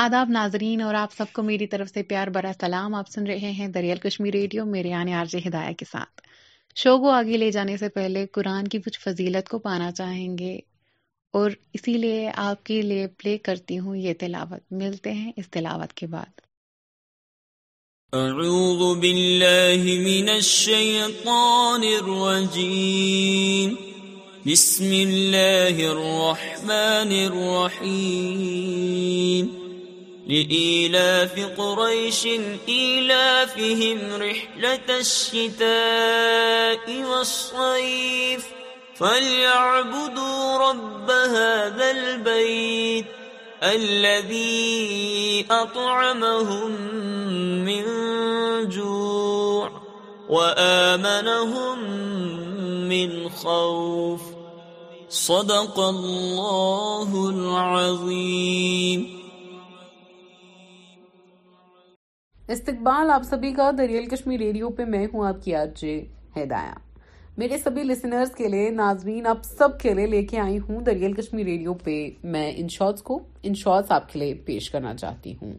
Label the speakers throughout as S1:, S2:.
S1: آداب ناظرین اور آپ سب کو میری طرف سے پیار برا سلام آپ سن رہے ہیں دریال کشمیر ریڈیو میرے آنے آرج ہدایہ کے ساتھ شو کو آگے لے جانے سے پہلے قرآن کی کچھ فضیلت کو پانا چاہیں گے اور اسی لیے آپ کے لیے پلے کرتی ہوں یہ تلاوت ملتے ہیں اس تلاوت کے بعد اعوذ باللہ من الشیطان الرجیم بسم اللہ الرحمن الرحیم لإلاف قريش إلافهم رحلة الشتاء والصيف فليعبدوا رب هذا البيت الذي أطعمهم من جوع وآمنهم من خوف صدق الله العظيم استقبال آپ سبھی کا دریال کشمیر ریڈیو پہ میں ہوں آپ کی آج ہدایا میرے سبھی لسنرز کے لیے ناظرین آپ سب کے لیے لے کے آئی ہوں دریال کشمیر ریڈیو پہ میں ان شارٹس کو ان شارٹس آپ کے لیے پیش کرنا چاہتی ہوں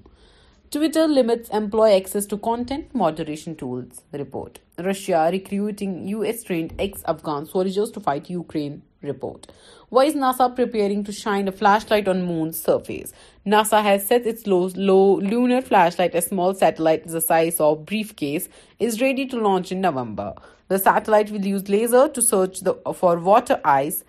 S1: Twitter limits employee access to content moderation tools report Russia recruiting U S trained ex Afghan soldiers to fight Ukraine report. Why is NASA preparing to shine a flashlight on moon's surface? NASA has set its low lunar flashlight, a small satellite the size of a briefcase, is ready to launch in November. The satellite will use laser to search for water ice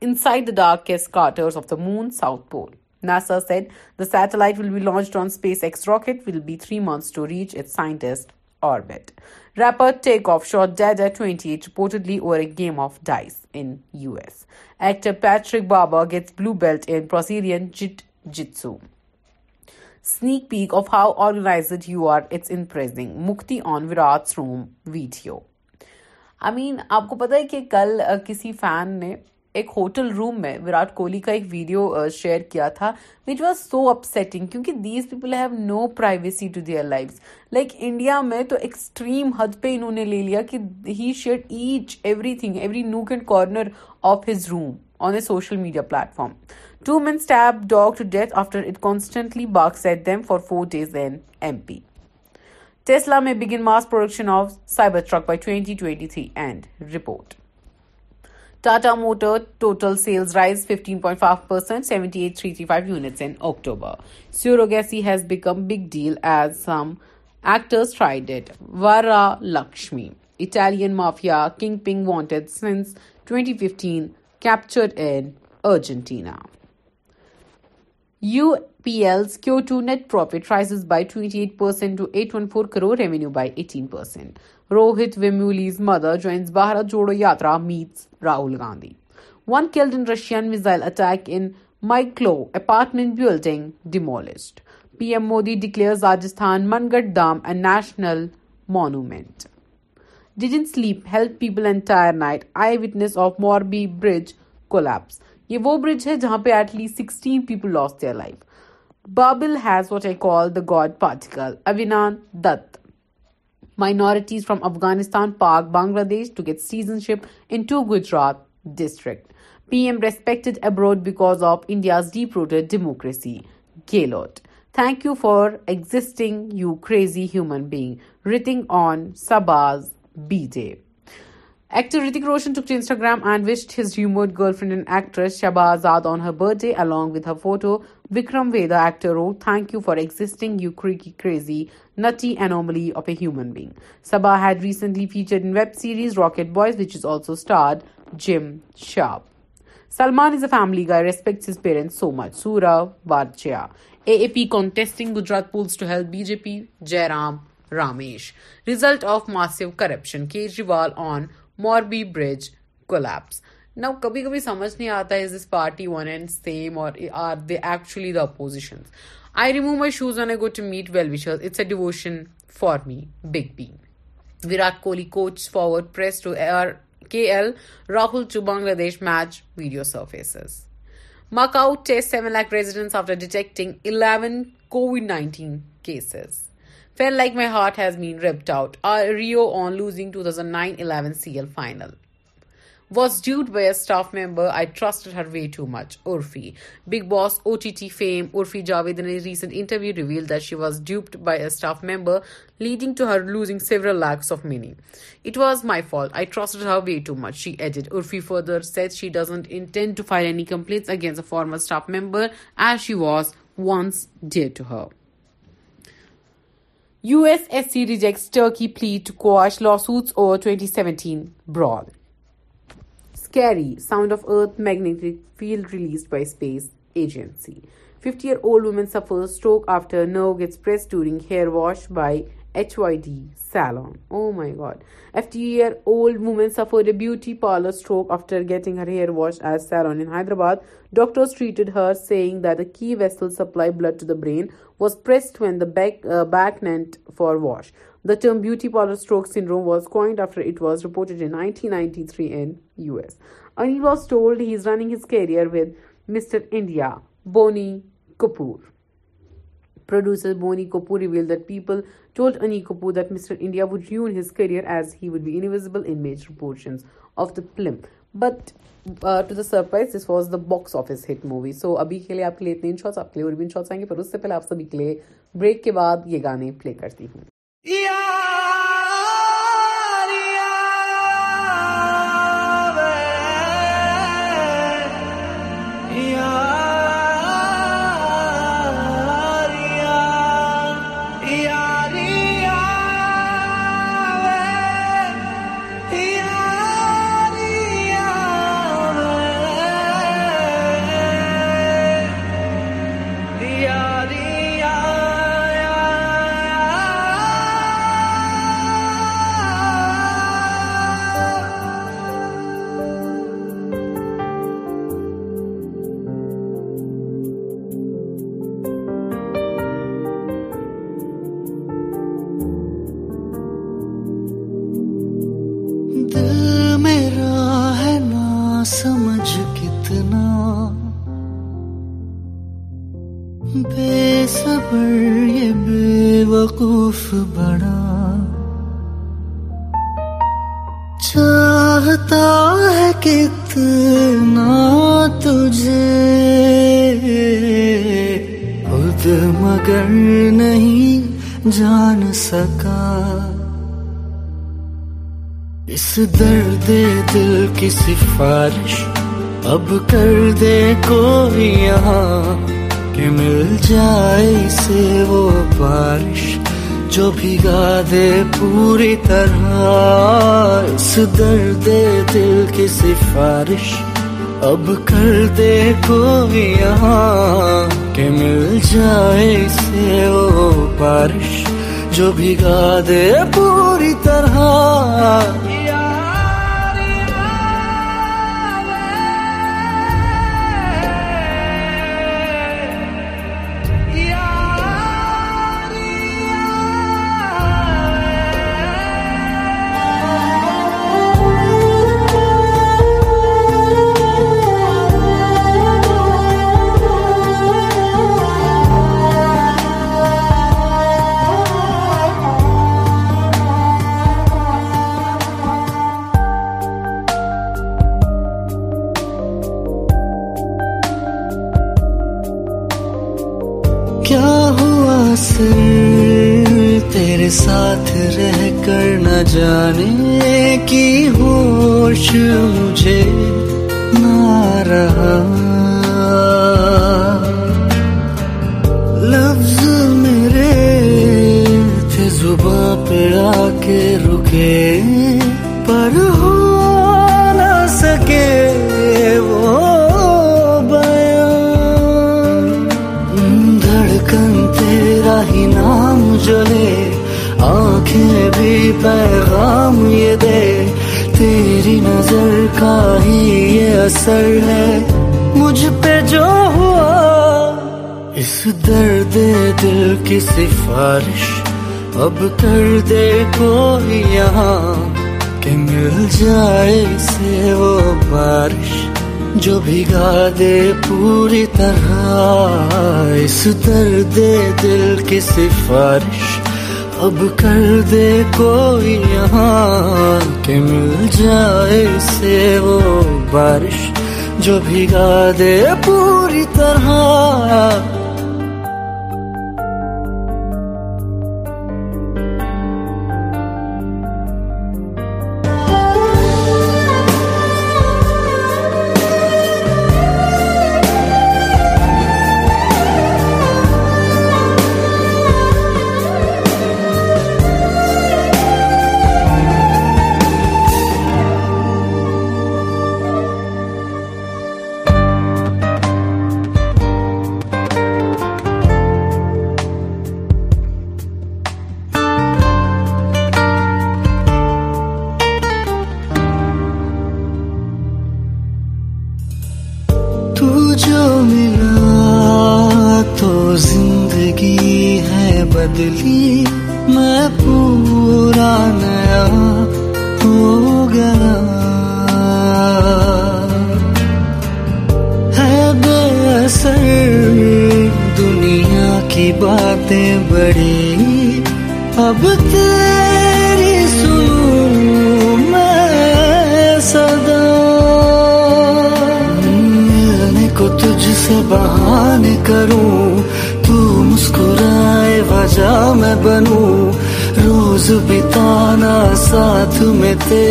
S1: inside the darkest craters of the moon's south pole. NASA said the satellite will be launched on SpaceX rocket, will be 3 months to reach its scientist orbit. Rapid take off shot date at twenty eight reportedly over a game of dice in U S actor Patrick Babar gets blue belt in Brazilian jiujitsu sneak peek of how organized you are it's مفتی on ووم video پتا ہے کہ کل کسی fan نے ایک hotel روم میں وراٹ کوہلی کا ایک ویڈیو شیئر کیا تھا وچ واز سو کیونکہ these people have no privacy to their life like India میں تو ایکسٹریم حد پہ انہوں نے لے لیا کہ he share each every thing every nook and corner of his room on a social media platform two men step dog to death after it constantly barks at them for four days then M P Tesla میں begin mass production of cyber truck by twenty twenty three and report Tata Motor total sales rise 15.5%, 78,335 units in October. Surrogacy has become big deal as some um, actors tried it. Vara Lakshmi, Italian mafia kingpin wanted since 2015, captured in Argentina. UPL's Q2 net profit rises by 28% to 814 crore, revenue by 18%. Rohit Vimuli's mother joins Bharat Jodo Yatra meets Rahul Gandhi. One killed in Russian missile attack in Myklo apartment building demolished. PM Modi declares Rajasthan Mangat Dam a national monument. Didn't sleep, help people entire night. Eyewitness of Morbi bridge collapse. یہ وہ bridge ہے جہاں پہ at least sixteen people lost their life بابل has what I call the God particle اوینان that minorities from Afghanistan Pak Bangladesh to get citizenship in two Gujarat district P M respected abroad because of India's D پروڈر democracy Gehlot thank you for exist you crazy human bag rating on Saba's B day actor Hrithik Roshan Instagram and wished his ہیوم girlfriend and actress Shahbaz آد on her birthday along with a photo Vikram Vedha actor thank you for existing you crazy nutty anomaly of a human being. Sabah had recently featured in web series Rocket Boys, which is also starred Jim Sharp. Salman is a family guy, respects his parents so much. Sura Varchaya. AAP contesting Gujarat pools to help BJP. Jairam Ramesh. Result of massive corruption. Kejriwal on Morbi Bridge collapse. Now, کبھی کبھی سمجھ نہیں آتا is this party one and same اور are they actually the oppositions I remove my shoes and I go to meet well-wishers. It's a devotion for me. Big B. Virat Kohli coach forward press to KL. Rahul to Bangladesh match video surfaces. Macau tests 7 lakh residents after detecting 11 COVID-19 cases. Felt like my heart has been ripped out. Rio on losing 2009-11 CL final was duped by a staff member. I trusted her way too much. Urfi. Big Boss OTT fame Urfi Javed in a recent interview revealed that she was duped by a staff member, leading to her losing several lakhs of money. It was my fault. I trusted her way too much, she added. Urfi further said she doesn't intend to file any complaints against a former staff member as she was once dear to her. USSC rejects Turkey plea to quash lawsuits over 2017 brawl. Carry sound of earth magnetic field released by space agency fifty year old woman suffer stroke after know Gates پرائی H Y D salon oh my good fifty year old woman suffer beauty parlour stroke after getting her hair wash سیلنباد ڈاکٹرگ detail supply blood to brain was pregnant for wash the term beauty parlour producers career as he would be invisible portions of the film but to surprise this was the box office hit movie so ابھی کے لیے آپ کے لیے اتنے آئیں گے اس سے پہلے آپ سبھی کے لیے بریک کے بعد یہ گانے پلے کرتی ہوں یا e
S2: درد دل کی سفارش اب کر دے کوئی یہاں کہ مل جائے سے وہ بارش جو بھگا دے پوری طرح اس درد دل کی سفارش اب کر دے کوئی بھی یہاں کہ مل جائے سے وہ بارش جو بھگا دے پوری طرح رکے پر ہو نہ سکے وہ بیان دھڑکن تیرا ہی نام جلے آنکھیں بھی پیغام یہ دے تیری نظر کا ہی یہ اثر ہے مجھ پہ جو ہوا اس درد دل کی سفارش اب کر دے کو کہ مل جائے سے وہ بارش جو بھگا دے پوری طرح اس درد دل کی سفارش اب کر دے کو یہاں کہ مل جائے سے وہ بارش جو بھگا دے پوری طرح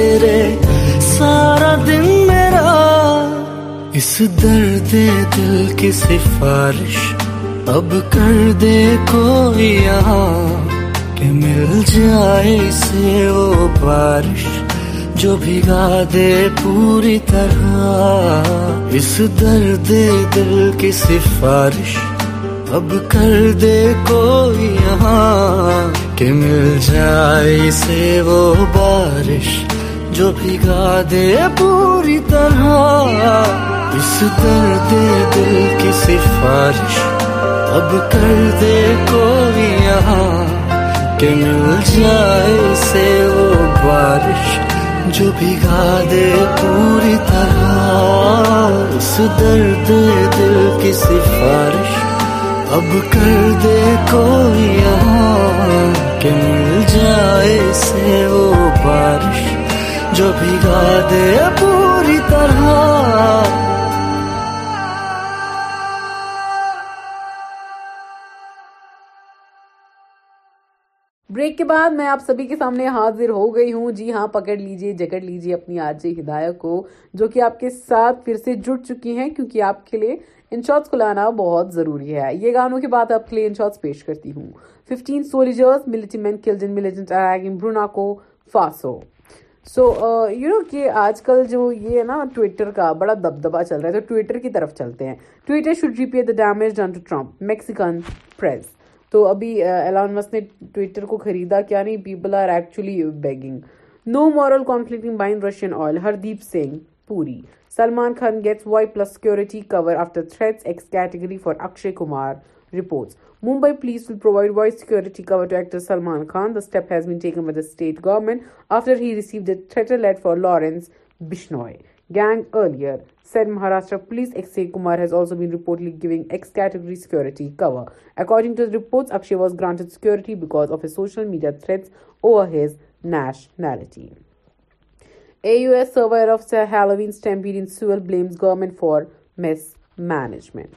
S2: تیرے سارا دن میرا اس درد دل کی سفارش اب کر دے کوئی یہاں کہ مل جائے سے وہ بارش جو بھگا دے پوری طرح اس درد دل کی سفارش اب کر دے کوئی یہاں کہ مل جائے سے وہ بارش جو بھگا دے پوری طرح اس درد دل کی سفارش اب کر دے کوئی یہاں کہ مل جائے سے وہ بارش جو بھگا دے پوری طرح اس درد دل کی سفارش اب کر دے کوئی یہاں کہ مل جائے سے وہ بارش جو بھگا دے پوری طرح
S1: بریک کے بعد میں آپ سبھی کے سامنے حاضر ہو گئی ہوں جی ہاں پکڑ لیجئے جکڑ لیجئے اپنی آج ہدایہ کو جو کہ آپ کے ساتھ پھر سے جڑ چکی ہیں کیونکہ آپ کے لیے ان شاٹس کو لانا بہت ضروری ہے یہ گانوں کے بعد آپ کے لیے ان شاٹس پیش کرتی ہوں fifteen soldiers multi main killed in militant attack in کو فاسو سو یو نو کہ آج کل جو یہ ہے نا ٹویٹر کا بڑا دبدبا چل رہا ہے تو ٹویٹر کی طرف چلتے ہیں Twitter should repair the damage done to Trump Mexican press تو ابھی ایلان مس نے ٹویٹر کو خریدا کیا نہیں people are actually begging no moral conflicting buying Russian oil Hardeep Singh Puri Salman Khan gets Y plus security cover after threats X category for Akshay Kumar reports Mumbai police will provide wide security cover to actor Salman Khan. The step has been taken by the state government after he received a threat alert for Lawrence Bishnoi gang earlier, said Maharashtra Police. Akshay Kumar has also been reportedly giving X-category security cover. According to the reports, Akshay was granted security because of his social media threats over his nationality. AUS survivor of Halloween stampede in Sewell blames government for mismanagement.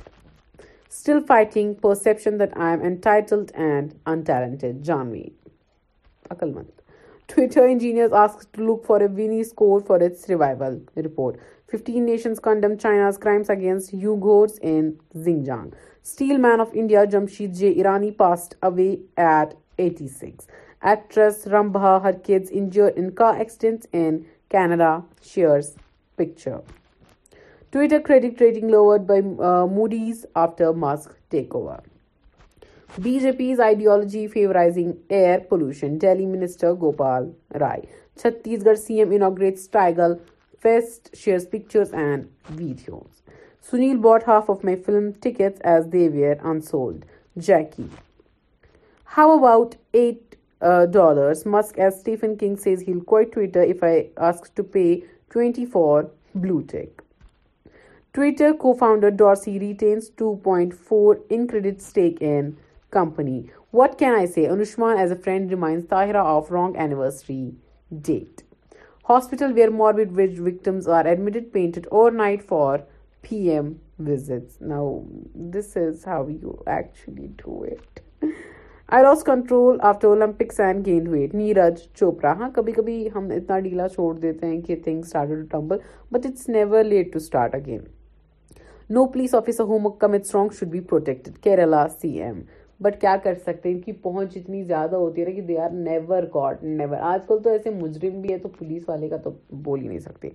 S1: Still fighting perception that I am entitled and untalented. Janvi. Akalmand. Twitter engineers asked to look for a Vini score for its revival report. 15 nations condemn China's crimes against Uyghurs in Xinjiang. Steelman of India Jamshid J. Irani passed away at 86. Actress Rambha, her kids injured in car accidents in Canada, shares picture. Twitter credit rating lowered by uh, Moody's after Musk takeover. BJP's ideology favorizing air pollution, Delhi Minister Gopal Rai. Chhattisgarh CM inaugurates Tiger Fest, shares pictures and videos. Sunil bought half of my film tickets as they were unsold. Jackie. How about $8? Uh, Musk as Stephen King says he'll quit Twitter if I ask to pay $20 for blue tick. Twitter co founder Dorsey retains two point four in کریڈٹیک company what can I see انوشمان as a friend reminds داہرا of wrong anniversary date hospital where Morbi وڈ victims are admitted painted overnight for P M visit no this is how you it I lost control after Olympics and wait Neeraj Chopra ہاں کبھی کبھی ہم اتنا ڈھیلا چھوڑ دیتے ہیں کہ I tumble but it's never late to start again no police officer home come it strong should be protected Kerala C M but کیا کر سکتے ہیں ان کی پہنچ اتنی زیادہ ہوتی ہے کہ they are never God never آج کل تو ایسے مجرم بھی ہے تو پولیس والے کا تو بول ہی نہیں سکتے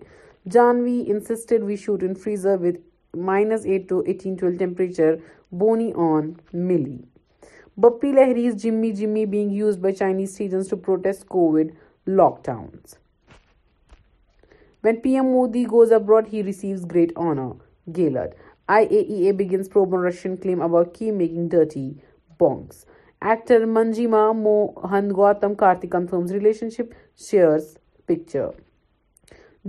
S1: Janhvi insisted we shoot in freezer with minus eight to eighteen twelve temperature Boney on ملی بپی لہریز جمی جمی being used by Chinese citizens to protest Covid lockdowns when P M Modi goes abroad he receives great honour Gehlot G I A begins probation claim about came making dirty بونگس actor Manjima Mohan Gautham Karthik confirms relationship shares picture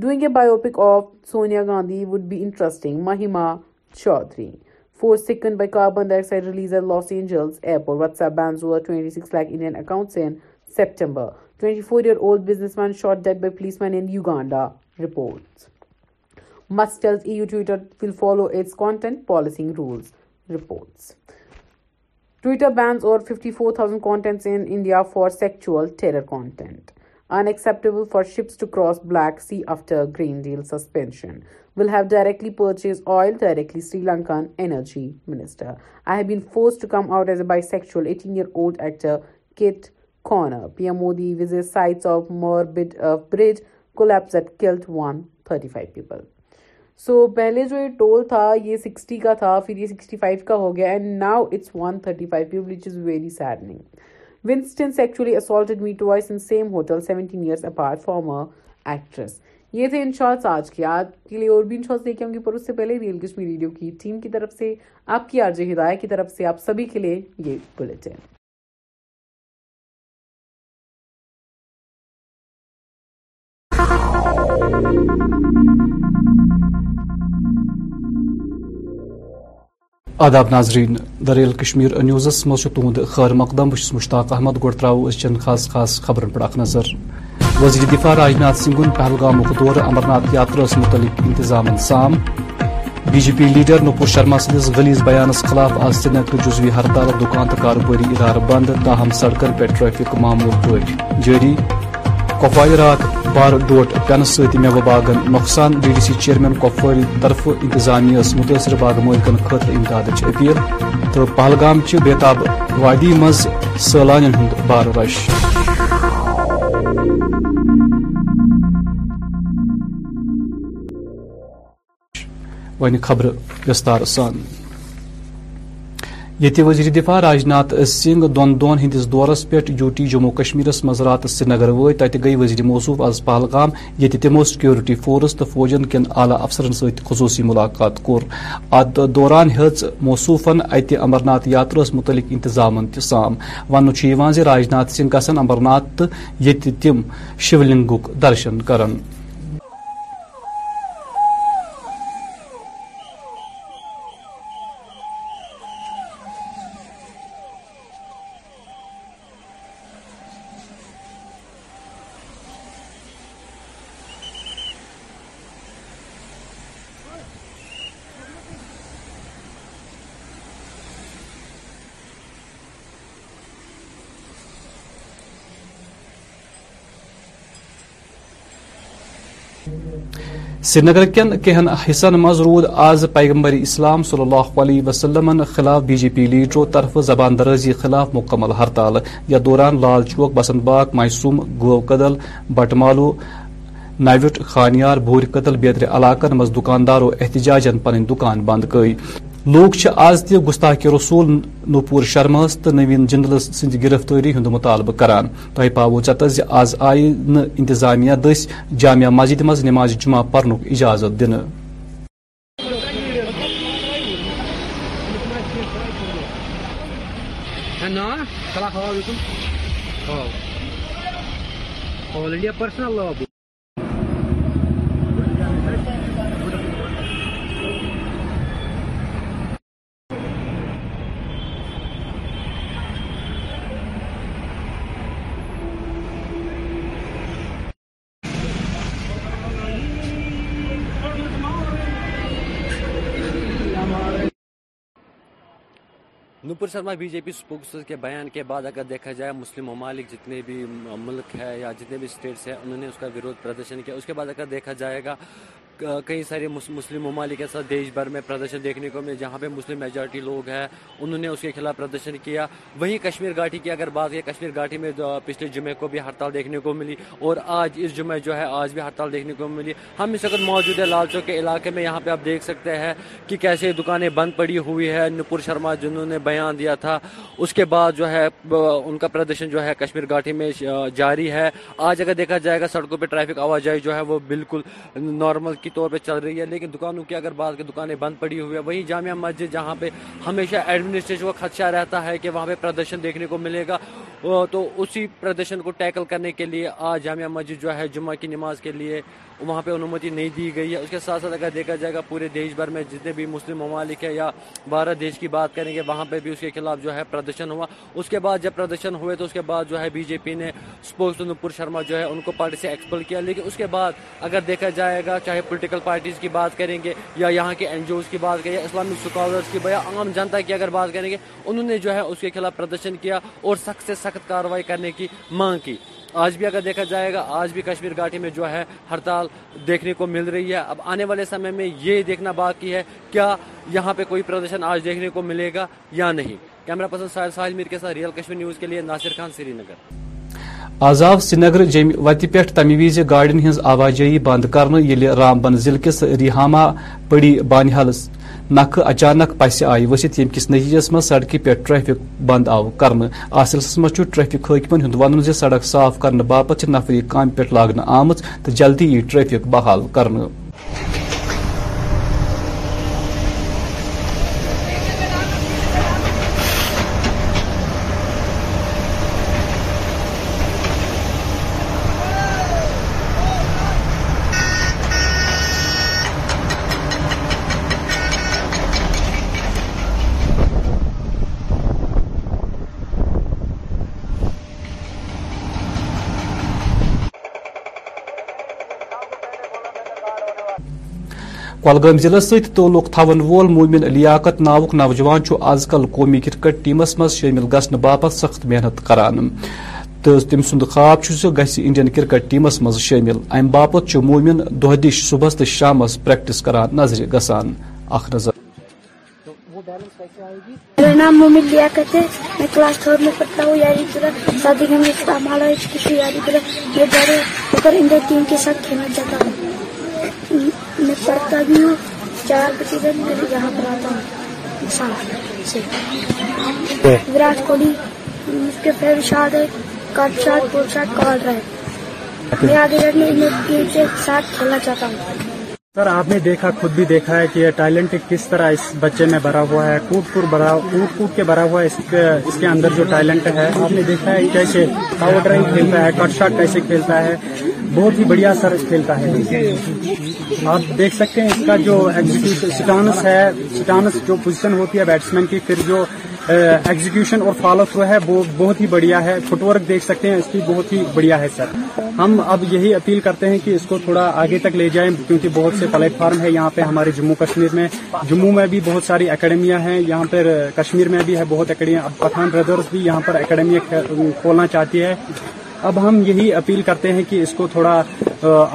S1: doing a biopic of Sonia Gandhi would be interesting Mahima Chaudhry four skin by carbon dioxide release add Los Angeles ایپور WhatsApp بانزور twenty six lakh Indian accounts in September twenty four year old businessman shot dead by policeman Uganda reports Musk tells EU Twitter will follow its content policy rules, reports. Twitter bans over 54,000 contents in India for sexual terror content. Unacceptable for ships to cross Black Sea after Green Deal suspension. Will have directly purchased oil directly, Sri Lankan Energy Minister. I have been forced to come out as a bisexual, 18-year-old actor Kate Connor. PM Modi visits sites of morbid uh, bridge collapse that killed 135 people. So پہلے جو یہ tool تھا یہ sixty کا تھا پھر یہ sixty five کا ہو گیا and now it's one thirty five people which is very saddening name Winston sexually assaulted me to voice in same hotel seventeen years apart from actress یہ تھے ان شارٹس آج کے آج کے لیے اور بھی ان شارٹس دیکھے ہوں گے پر اس سے پہلے ریئل کشمیر ریڈیو کی ٹیم کی طرف سے آپ کی آرج ہدایہ کی طرف سے آپ سبھی کے لیے یہ بلیٹن آداب ناظرین دریل کشمیر نیوزس تہد خیر مقدم بس مشتاق احمد گڑ ترو اچھ خاص خاص خبرن پہ اخ نظر وزیر دفاع راجناتھ سنگھن پہلگام دور امرناتھ یاتراس متعلق انتظام سام B J P leader Nupur Sharma سندس غلیز بیانس خلاف آج سری نگر جزوی ہڑتال دکان تو کاروباری ادارہ بند تاہم سڑکن پہ ٹریفک معمول پھاری کۄپوارِ راک بار ڈوٹ پینس ست میوٕ باغن نۄقصان ڈی ڈی سی چیرمین کۄپوٲرۍ طرفہٕ اِنتظامیہس مُتٲثر باغ مٲلکن خٲطرٕ امدادٕچ اپیل تہٕ پہلگام چہِ بیتاب وادی منٛز سٲلانٮ۪ن ہُنٛد بار رش وۄنۍ خبرٕ وِستار سان یہ وزیر دفاع راجنات سنگھ دن دون ہندس دورس پو ڈیوٹی جموں کشمیرس كر رات سری نگر گئی وزیر موصوف از پہلگام یتہ تمو سکیورٹی فورس تو فوجن كے اعلی افسرن ست خصوصی ملاقات کور ات دوران ہيت موصوفن ات امرناات یاتر یس متعلق انتظامن تان و كی زاج ناتھ سنگھ گھن امرنات یت تم شو درشن کرن سری نگر کن حصن من رود آز پیغمبر اسلام صلی اللہ علیہ وسلم خلاف بی جے پی لیڈرو طرف زبان درازی خلاف مکمل ہرتال یھ دوران لال چوک بسن باغ مائسوم گو کدل بٹمالو نوٹ خانیار بور کدل بیتر علاقن مز دکاندارو احتجاجن پن دکان بند گئی لوگ آز تہ گسول نپور شرما ہس تو نوین سند گرفتاری ہند مطالبہ کران تہ پاو چتس آز آئی نیتامہ دس جامعہ مسجد مز نماز جمعہ پنک اجازت دن پرسنل
S3: Nupur Sharma B J P اسپوکس کے بیان کے بعد اگر دیکھا جائے مسلم ممالک جتنے بھی ملک ہے یا جتنے بھی ہیں انہوں نے اس کا پردرشن کیا اس کے بعد اگر دیکھا جائے گا کئی سارے مسلم ممالک دیش میں پردرشن میجارٹی لوگ ہیں انہوں نے اس کے خلاف پردرشن کیا وہیں کشمیر گاٹی کی اگر بات کی کشمیر گھاٹی میں پچھلے جمعے کو بھی ہڑتال دیکھنے کو ملی اور آج اس جمعے جو ہے آج بھی ہڑتال دیکھنے کو ملی ہم اس وقت موجود ہے لال چوک کے علاقے میں یہاں پہ آپ دیکھ سکتے ہیں کہ کیسے دکانیں بند پڑی ہوئی ہے نپور شرما جنہوں نے بیان دیا تھا اس کے بعد جو ہے ان کا پردرشن جو ہے کشمیر گھاٹی میں جاری ہے آج اگر دیکھا جائے گا سڑکوں پہ ٹریفک آوازائی جو ہے وہ بالکل نارمل کی طور پہ چل رہی ہے لیکن دکانوں کی اگر بعض کی دکانیں بند پڑی ہوئی ہیں وہی جامعہ مسجد جہاں پہ ہمیشہ ایڈمنسٹریشن کو خدشہ رہتا ہے کہ وہاں پہ پردرشن دیکھنے کو ملے گا تو اسی پردرشن کو ٹیکل کرنے کے لیے آج جامعہ مسجد جو ہے جمعہ کی نماز کے لیے وہاں پہ انمتی نہیں دی گئی ہے اس کے ساتھ ساتھ اگر دیکھا جائے گا پورے دیش بھر میں جتنے بھی مسلم ممالک ہیں یا بھارت دیش کی بات کریں گے وہاں پہ بھی اس کے خلاف جو ہے پردرشن ہوا اس کے بعد جب پردرشن ہوئے تو اس کے بعد جو ہے بی جے پی نے سپوش نپور شرما جو ہے ان کو پارٹی سے ایکسپل کیا لیکن اس کے بعد اگر دیکھا جائے گا چاہے پولیٹیکل پارٹیز کی بات کریں گے یا یہاں کے این جی اوز کی بات کریں یا اسلامک سکالرز کی یا عام جنتا کی اگر بات کریں گے انہوں نے جو ہے اس کے خلاف پردرشن کیا اور سخت سے سخت کاروائی کرنے کی مانگ کی آج بھی اگر دیکھا جائے گا آج بھی کشمیر گاٹی میں جو ہے ہڑتال دیکھنے کو مل رہی ہے اب آنے والے سمے میں یہ دیکھنا باقی ہے کیا یہاں پہ کوئی پردرشن آج دیکھنے کو ملے گا یا نہیں کیمرہ پرسن ساحل ساحل میر کے ساتھ ریئل کشمیر نیوز کے لیے ناصر خان سری نگر
S4: آز س سری نگر پٮ۪ٹھ تمہِ وِزِ گاڑٮ۪ن ہٕنٛز یو بنٛد کرنہٕ ییٚلہِ رامبن ضلع کِس ریحامہ پڑی بانہالس نکھٕ اچانک پسہِ آئی ؤسِتھ ییٚمہِ کس نٔتیٖجس منٛز سڑکہِ پٮ۪ٹھ ٹریفک بنٛد آو یصلس من ٹریفک ہُنٛد ہند زِ سڑک صاف باپتھ باپت نفری کامہِ پٮ۪ٹھ لاگنہٕ آمٕژ تہٕ جلدی ٹریفک بحال کرنہٕ
S5: گو ضلع ست تعلق تھون وول مومن لیاقت ناق نوجوان آز کل قومی کرکٹ ٹیمس مز شامل گھنہ باپ سخت محنت کران تو تم سواب گھہ انڈین کرکٹ ٹیمس شامل ام باپ مومن دہ دش صبح شام پریکٹس کان نظر ہوں
S6: پڑھتا بھی ہوں چار بجے دن میں یہاں پر آتا ہوں انسان سے جی۔ وراٹ کوہلی اس کے پھر شاد ہے کٹ شاد پور شاد کال رہے میں آگے جب میں ساتھ کھیلنا چاہتا ہوں
S7: سر آپ نے دیکھا خود بھی دیکھا ہے کہ یہ ٹیلنٹ کس طرح اس بچے میں بھرا ہوا ہے کوٹ کوٹ بھرا کوٹ کے بھرا ہوا ہے اس کے اندر جو ٹیلنٹ ہے آپ نے دیکھا ہے کیسے پاور ڈرائنگ کھیلتا ہے کٹ شاٹ کیسے کھیلتا ہے بہت ہی بڑھیا سر کھیلتا ہے آپ دیکھ سکتے ہیں اس کا جو سٹانس ہے سٹانس جو پوزیشن ہوتی ہے بیٹسمین کی پھر جو ایگزیکیوشن اور فالو تھرو ہے وہ بہت ہی بڑھیا ہے فٹ ورک دیکھ سکتے ہیں اس کی بہت ہی بڑھیا ہے سر ہم اب یہی اپیل کرتے ہیں کہ اس کو تھوڑا آگے تک لے جائیں کیونکہ بہت سے پلیٹ فارم ہے یہاں پہ ہمارے جموں کشمیر میں جموں میں بھی بہت ساری اکیڈمیاں ہیں یہاں پہ کشمیر میں بھی ہے بہت اکیڈمیاں پٹھان بردرس بھی یہاں پر اکیڈمی کھولنا چاہتی ہے اب ہم یہی اپیل کرتے ہیں کہ اس کو تھوڑا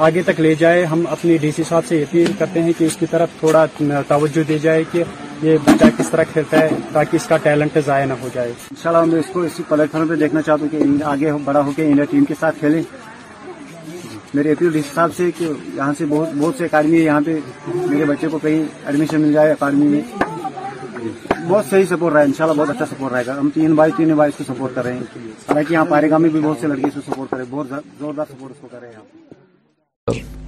S7: آگے تک لے جائے ہم اپنی ڈی سی صاحب سے اپیل کرتے ہیں کہ اس کی طرف تھوڑا توجہ دی جائے کہ یہ بچہ کس طرح کھیلتا ہے تاکہ اس کا ٹیلنٹ ضائع نہ ہو جائے ان شاء اللہ میں اس کو اسی پلیٹ فارم پہ دیکھنا چاہتا ہوں کہ آگے بڑا ہو کے انڈیا ٹیم کے ساتھ کھیلیں میرے اپیل ڈی سی صاحب سے کہ یہاں سے بہت بہت سے اکیڈمی ہے یہاں پہ میرے بچے کو کہیں ایڈمیشن مل جائے اکاڈمی بہت صحیح سپورٹ رہا ہے انشاءاللہ بہت اچھا سپورٹ رہے گا ہم تین بھائی تین بھائی اس کو سپورٹ کر رہے ہیں حالانکہ یہاں پارے گامی بھی بہت سے لڑکی اس کو سپورٹ کرے بہت زوردار سپورٹ اس کو کر رہے ہیں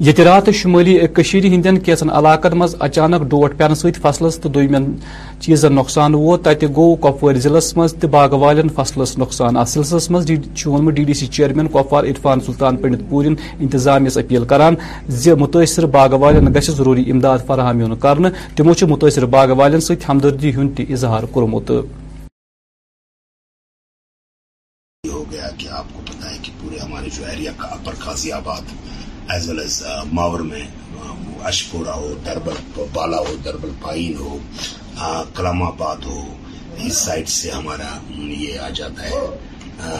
S8: یہ رات شمالی کشیر ہندین کیسن علاقن مز اچانک ڈوٹ پین ست فصلس تو دومین چیزن نقصان ووت تت گو کپوار ضلعس مز تہ باغ والن فصلس نقصان ات سلسلس مز ونمت D D C chairman Kupwara Irfan Sultan Pandit پورین انتظامیس اپیل کران زِ متٲثر باغ والن گژھِ ضروٗری اِمداد فراہم یُن کرنہٕ تِمو چھُ مُتٲثر باغ والٮ۪ن سۭتۍ ہمدردی ہُنٛد تہِ اظہار کوٚرمُت
S9: ہمارے جو ایریا کا upper Ghaziabad as well as Mawar میں اشپورا ہو دربل بالا ہو دربل پائن ہو کلام آباد ہو اس سائڈ سے ہمارا یہ آ جاتا ہے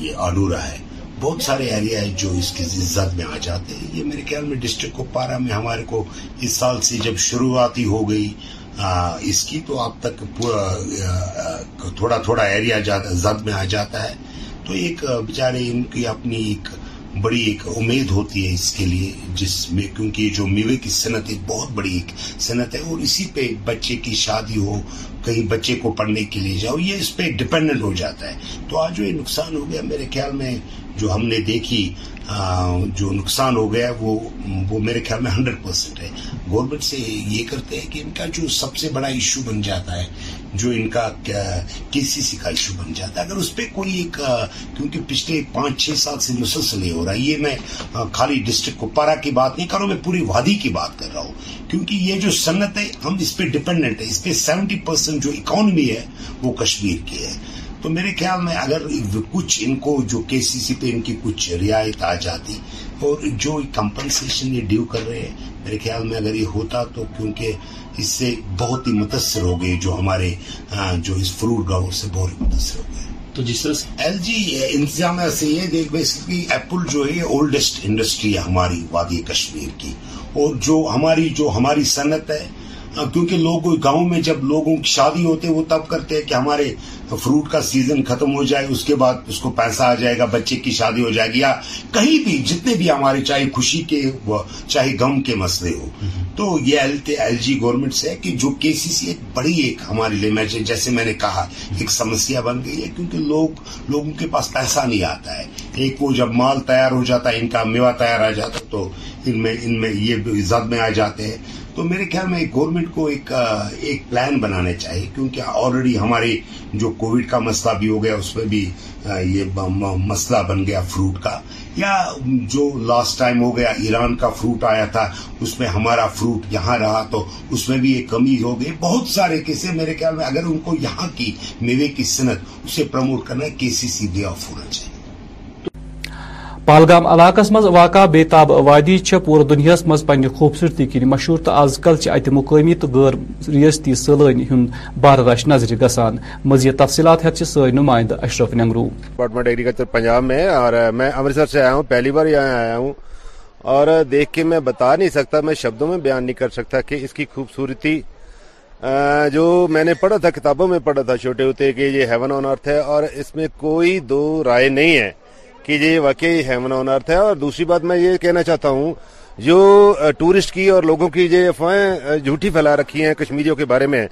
S9: یہ آڈورا ہے بہت سارے ایریا ہے جو اس کی زد میں آ جاتے ہیں یہ میرے خیال میں ڈسٹرکٹ پارا میں ہمارے کو اس سال سے جب شروعاتی ہو گئی اس کی تو اب تک پورا تھوڑا تھوڑا ایریا زد میں آ جاتا ہے تو ایک بیچارے ان کی اپنی ایک بڑی ایک امید ہوتی ہے اس کے لیے جس میں کیونکہ جو میوے کی صنعت ایک بہت بڑی ایک صنعت ہے اور اسی پہ بچے کی شادی ہو کہیں بچے کو پڑھنے کے لیے جاؤ یہ اس پہ ڈپینڈنٹ ہو جاتا ہے تو آج جو نقصان ہو گیا میرے خیال میں جو ہم نے دیکھی جو نقصان ہو گیا وہ وہ میرے خیال میں ہنڈریڈ پرسینٹ ہے گورنمنٹ سے یہ کرتے ہیں کہ ان کا جو سب سے بڑا ایشو بن جاتا ہے جو ان کا کے سی سی کا ایشو بن جاتا ہے اگر اس پہ کوئی ایک کیونکہ پچھلے پانچ چھ سال سے مسلسل ہو رہا ہے یہ میں خالی ڈسٹرکٹ کپوارا کی بات نہیں کر رہا ہوں میں پوری وادی کی بات کر رہا ہوں کیونکہ یہ جو صنعت ہے ہم اس پہ ڈپینڈنٹ ہے اس پہ سیونٹی پرسینٹ جو اکانمی ہے وہ کشمیر کی ہے تو میرے خیال میں اگر کچھ ان کو جو کے سی سی پہ ان کی کچھ رعایت آ جاتی اور جو کمپنسیشن یہ ڈیو کر رہے ہیں میرے خیال میں اگر یہ ہوتا تو کیونکہ اس سے بہت ہی متاثر ہو گئے جو ہمارے جو اس فروٹ گاؤں سے بہت ہی متاثر ہو گئے تو جس طرح سے ایل جی ایسے ہی یہ دیکھ بھائی ایپل جو ہے اولڈسٹ انڈسٹری ہے ہماری وادی کشمیر کی اور جو ہماری جو ہماری صنعت ہے کیونکہ لوگ گاؤں میں جب لوگوں کی شادی ہوتے وہ تب کرتے ہیں کہ ہمارے فروٹ کا سیزن ختم ہو جائے اس کے بعد اس کو پیسہ آ جائے گا بچے کی شادی ہو جائے گی یا کہیں بھی جتنے بھی ہمارے چاہے خوشی کے چاہے غم کے مسئلے ہو تو یہ ایل جی گورنمنٹ سے کہ جو کے سی سی ایک بڑی ایک ہمارے لیے میں جیسے میں نے کہا ایک سمسیا بن گئی ہے کیونکہ لوگ لوگوں کے پاس پیسہ نہیں آتا ہے ایک وہ جب مال تیار ہو جاتا ہے ان کا میوہ تیار آ جاتا ہے تو یہ زد میں آ جاتے ہیں تو میرے خیال میں گورنمنٹ کو ایک پلان بنانے چاہیے کیونکہ آلریڈی ہماری جو کووڈ کا مسئلہ بھی ہو گیا اس میں بھی یہ مسئلہ بن گیا فروٹ کا یا جو لاسٹ ٹائم ہو گیا ایران کا فروٹ آیا تھا اس میں ہمارا فروٹ یہاں رہا تو اس میں بھی یہ کمی ہو گئی بہت سارے کیسے میرے خیال میں اگر ان کو یہاں کی میوے کی صنعت اسے پرموٹ کرنا کے سی سی آف ہونا چاہیے
S10: پالگام علاقہ مز واقع بے تاب وادی سے دنیا مز پنہ خوبصورتی کن مشہور تو آز کل ات مقامی تو غیر ریستی سلانی ہند بار رش نظر گسان مزید تفصیلات سر نمائند اشرف
S11: نگرو ڈپارٹمنٹ ایگریکلچر پنجاب میں امرتسر سے آیا ہوں پہلی بار یہاں آیا ہوں اور دیکھ کے میں بتا نہیں سکتا میں شبدوں میں بیان نہیں کر سکتا کہ اس کی خوبصورتی جو میں نے پڑھا تھا کتابوں میں پڑھا تھا چھوٹے ہوتے کہ یہ ہیون آن ارتھ ہے اور اس میں کوئی دو رائے نہیں ہے کہ یہ واقعی آن ارتھ ہے اور دوسری بات میں یہ کہنا چاہتا ہوں جو ٹورسٹ کی اور لوگوں کی یہ افواہیں جھوٹی پھیلا رکھی ہیں کشمیریوں کے بارے میں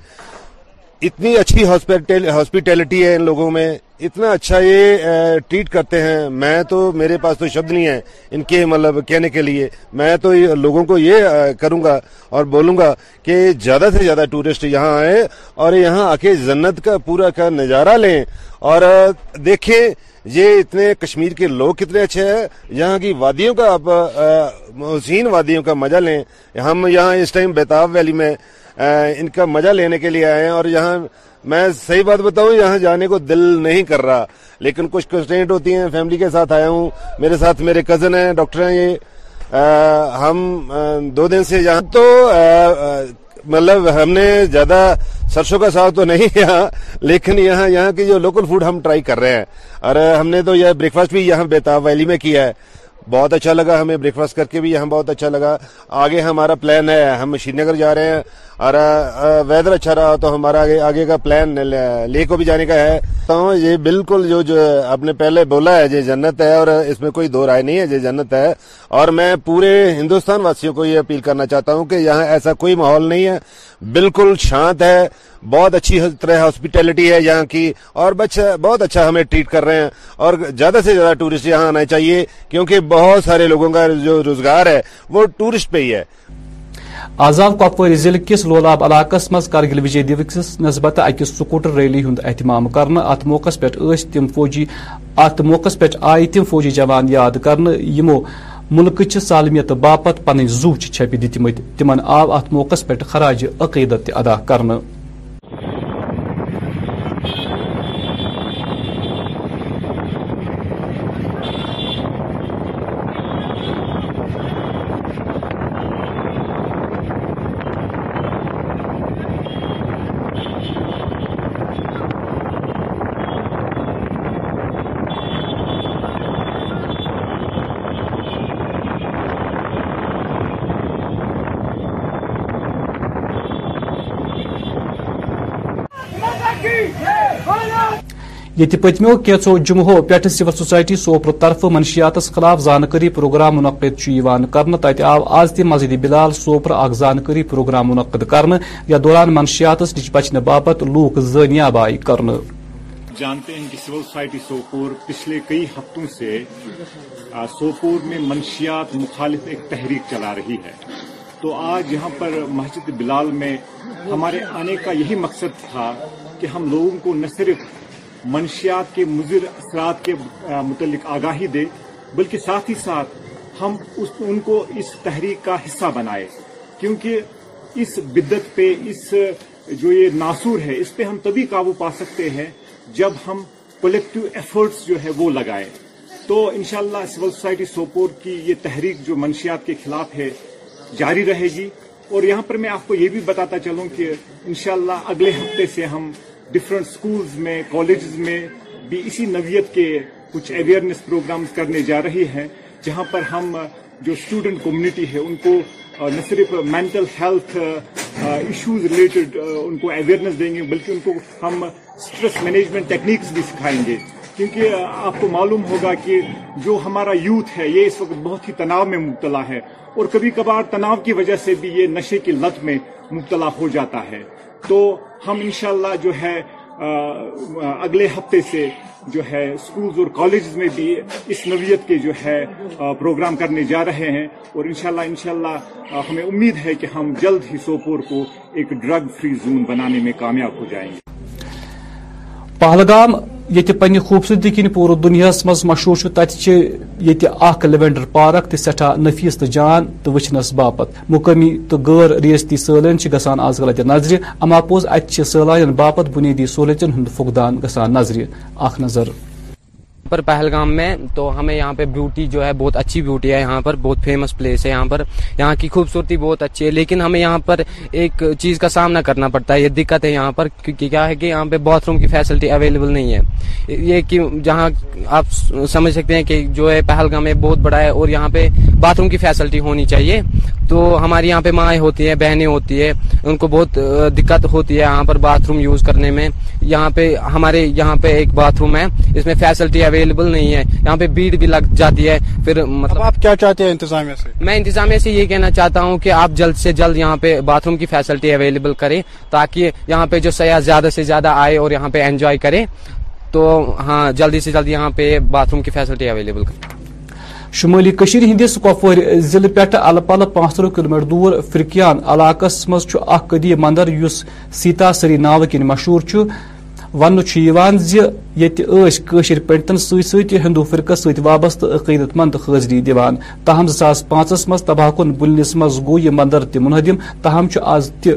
S11: اتنی اچھی ہاسپٹیلٹی ہے ان لوگوں میں اتنا اچھا یہ ٹریٹ کرتے ہیں میں تو میرے پاس تو شبد نہیں ہے ان کے مطلب کہنے کے لیے میں تو لوگوں کو یہ کروں گا اور بولوں گا کہ زیادہ سے زیادہ ٹورسٹ یہاں آئے اور یہاں آ کے جنت کا پورا کا نظارہ لیں اور دیکھیں یہ اتنے کشمیر کے لوگ کتنے اچھے ہیں یہاں کی وادیوں کا آپ حسین وادیوں کا مزہ لیں ہم یہاں اس ٹائم بیتاب ویلی میں ان کا مزہ لینے کے لیے آئے ہیں اور یہاں میں صحیح بات بتاؤں یہاں جانے کو دل نہیں کر رہا لیکن کچھ کنسٹینٹ ہوتی ہیں فیملی کے ساتھ آیا ہوں میرے ساتھ میرے کزن ہیں ڈاکٹر ہیں یہ ہم دو دن سے یہاں تو مطلب ہم نے زیادہ سرسوں کا ساگ تو نہیں یہاں لیکن یہاں یہاں کی جو لوکل فوڈ ہم ٹرائی کر رہے ہیں اور ہم نے تو یہ بریک فاسٹ بھی یہاں بیتاب ویلی میں کیا ہے بہت اچھا لگا ہمیں بریک فاسٹ کر کے بھی یہاں بہت اچھا لگا آگے ہمارا پلان ہے ہم شری نگر جا رہے ہیں اور ویدر اچھا رہا تو ہمارا آگے کا پلان لے کو بھی جانے کا ہے تو یہ بالکل جو جو آپ نے پہلے بولا ہے یہ جنت ہے اور اس میں کوئی دو رائے نہیں ہے یہ جنت ہے اور میں پورے ہندوستان واسیوں کو یہ اپیل کرنا چاہتا ہوں کہ یہاں ایسا کوئی ماحول نہیں ہے بالکل شانت ہے بہت اچھی طرح ہاسپٹیلٹی ہے یہاں کی اور بہت اچھا ہمیں ٹریٹ کر رہے ہیں اور زیادہ سے زیادہ ٹورسٹ یہاں آنا چاہیے کیونکہ بہت سارے لوگوں کا جو روزگار ہے وہ ٹورسٹ پہ ہی ہے
S12: آزاد کپوری ضلع کس لولاب علاقہ مز کرگل وجے دوکس نسبت اکس سکوٹر ریلی ہند اہتمام ات موقع تم فوجی جوان یاد کرنے ملک چالمیتہ باپت پن زو چھپ آو ات موقع پھٹ خراج عقیدت تہ ادا کر
S8: یہ پتمو کیسوں جمہوں پٹھ سول سوسائٹی سوپور طرف منشیات خلاف زانکاری پروگرام منعقد کرنے آو آز تہ مسجد بلال سوپر اخ زانکاری پروگرام منعقد کرنے یا دوران منشیات نش بچنے باپت زنیاب آئی
S13: آبائی جانتے ہیں کہ سول سوسائٹی سوپور پچھلے کئی ہفتوں سے سوپور میں منشیات مخالف ایک تحریک چلا رہی ہے تو آج یہاں پر مسجد بلال میں ہمارے آنے کا یہی مقصد تھا کہ ہم لوگوں کو نہ صرف منشیات کے مضر اثرات کے متعلق آگاہی دے بلکہ ساتھ ہی ساتھ ہم ان کو اس تحریک کا حصہ بنائے کیونکہ اس بدت پہ اس جو یہ ناسور ہے اس پہ ہم تبھی قابو پا سکتے ہیں جب ہم کولیکٹو ایفرٹس جو ہے وہ لگائے تو انشاءاللہ سول سوسائٹی سوپور کی یہ تحریک جو منشیات کے خلاف ہے جاری رہے گی اور یہاں پر میں آپ کو یہ بھی بتاتا چلوں کہ انشاءاللہ اگلے ہفتے سے ہم ڈفرنٹ سکولز میں کالجز میں بھی اسی نویت کے کچھ اویئرنیس پروگرامز کرنے جا رہی ہیں جہاں پر ہم جو اسٹوڈنٹ کمیونٹی ہے ان کو نہ صرف مینٹل ہیلتھ ایشوز ریلیٹڈ ان کو اویئرنیس دیں گے بلکہ ان کو ہم اسٹریس مینجمنٹ ٹیکنیکس بھی سکھائیں گے کیونکہ آپ کو معلوم ہوگا کہ جو ہمارا یوتھ ہے یہ اس وقت بہت ہی تناؤ میں مبتلا ہے اور کبھی کبھار تناؤ کی وجہ سے بھی یہ نشے کی لت میں مبتلا ہو جاتا ہے تو ہم انشاءاللہ جو ہے اگلے ہفتے سے جو ہے اسکولز اور کالجز میں بھی اس نوعیت کے جو ہے پروگرام کرنے جا رہے ہیں اور انشاءاللہ انشاءاللہ ہمیں امید ہے کہ ہم جلد ہی سوپور کو ایک ڈرگ فری زون بنانے میں کامیاب ہو جائیں گے
S8: پہلگام یہ پنہ خوبصورتی کن پور دنیا مز مشہور تتھہ اخ لیوینڈر پارک تو سٹھا نفیس تو جان تو وچنس باپت مقامی تو غیر ریستی سالین گسان آز کل اما پوز اماپوز سالان باپت بنیادی سہولتن ہند فقدان گسان نظر اخ نظر پر پہلگام میں تو ہمیں یہاں پہ بیوٹی جو ہے بہت اچھی بیوٹی ہے یہاں پر بہت فیمس پلیس ہے یہاں پر یہاں کی خوبصورتی بہت اچھی ہے لیکن ہمیں یہاں پر ایک چیز کا سامنا کرنا پڑتا ہے یہ دقت ہے یہاں پر کیونکہ کیا ہے کہ یہاں پہ باتھ روم کی فیسلٹی اویلیبل نہیں ہے یہ کہ جہاں آپ سمجھ سکتے ہیں کہ جو ہے پہلگام بہت بڑا ہے اور یہاں پہ باتھ روم کی فیسلٹی ہونی چاہیے تو ہماری یہاں پہ مائیں ہوتی ہیں بہنیں ہوتی ہے ان کو بہت دقت ہوتی ہے یہاں پر باتھ روم یوز کرنے میں یہاں پہ ہمارے یہاں پہ ایک باتھ روم ہے اس میں فیسلٹی اویلیبل نہیں ہے یہاں پہ بھیڑ بھی لگ جاتی ہے پھر مطلب آپ کیا چاہتے ہیں انتظامیہ سے میں انتظامیہ سے یہ کہنا چاہتا ہوں کہ آپ جلد سے جلد یہاں پہ باتھ روم کی فیسلٹی اویلیبل کریں تاکہ یہاں پہ جو سیاح زیادہ سے زیادہ آئے اور یہاں پہ انجوائے کریں تو ہاں جلدی سے جلدی یہاں پہ باتھ روم کی فیسلٹی اویلیبل کریں شمالی کشیر ہندس کپور ضلع پہ الہ کلو میٹر دور فرقیان علاقہ مز قدیم مندر سیتا سری کن مشہور چھ ونہ یوان زی یتی اس کشر پنڈتن سوی سوی ہندو فرقہ سوی وابستہ عقیدت مند حاضری دیوان تاہم زاس پانچس مز تباہ کن بلنس مز گو یہ مندر تہ منہدم تاہم آز تہ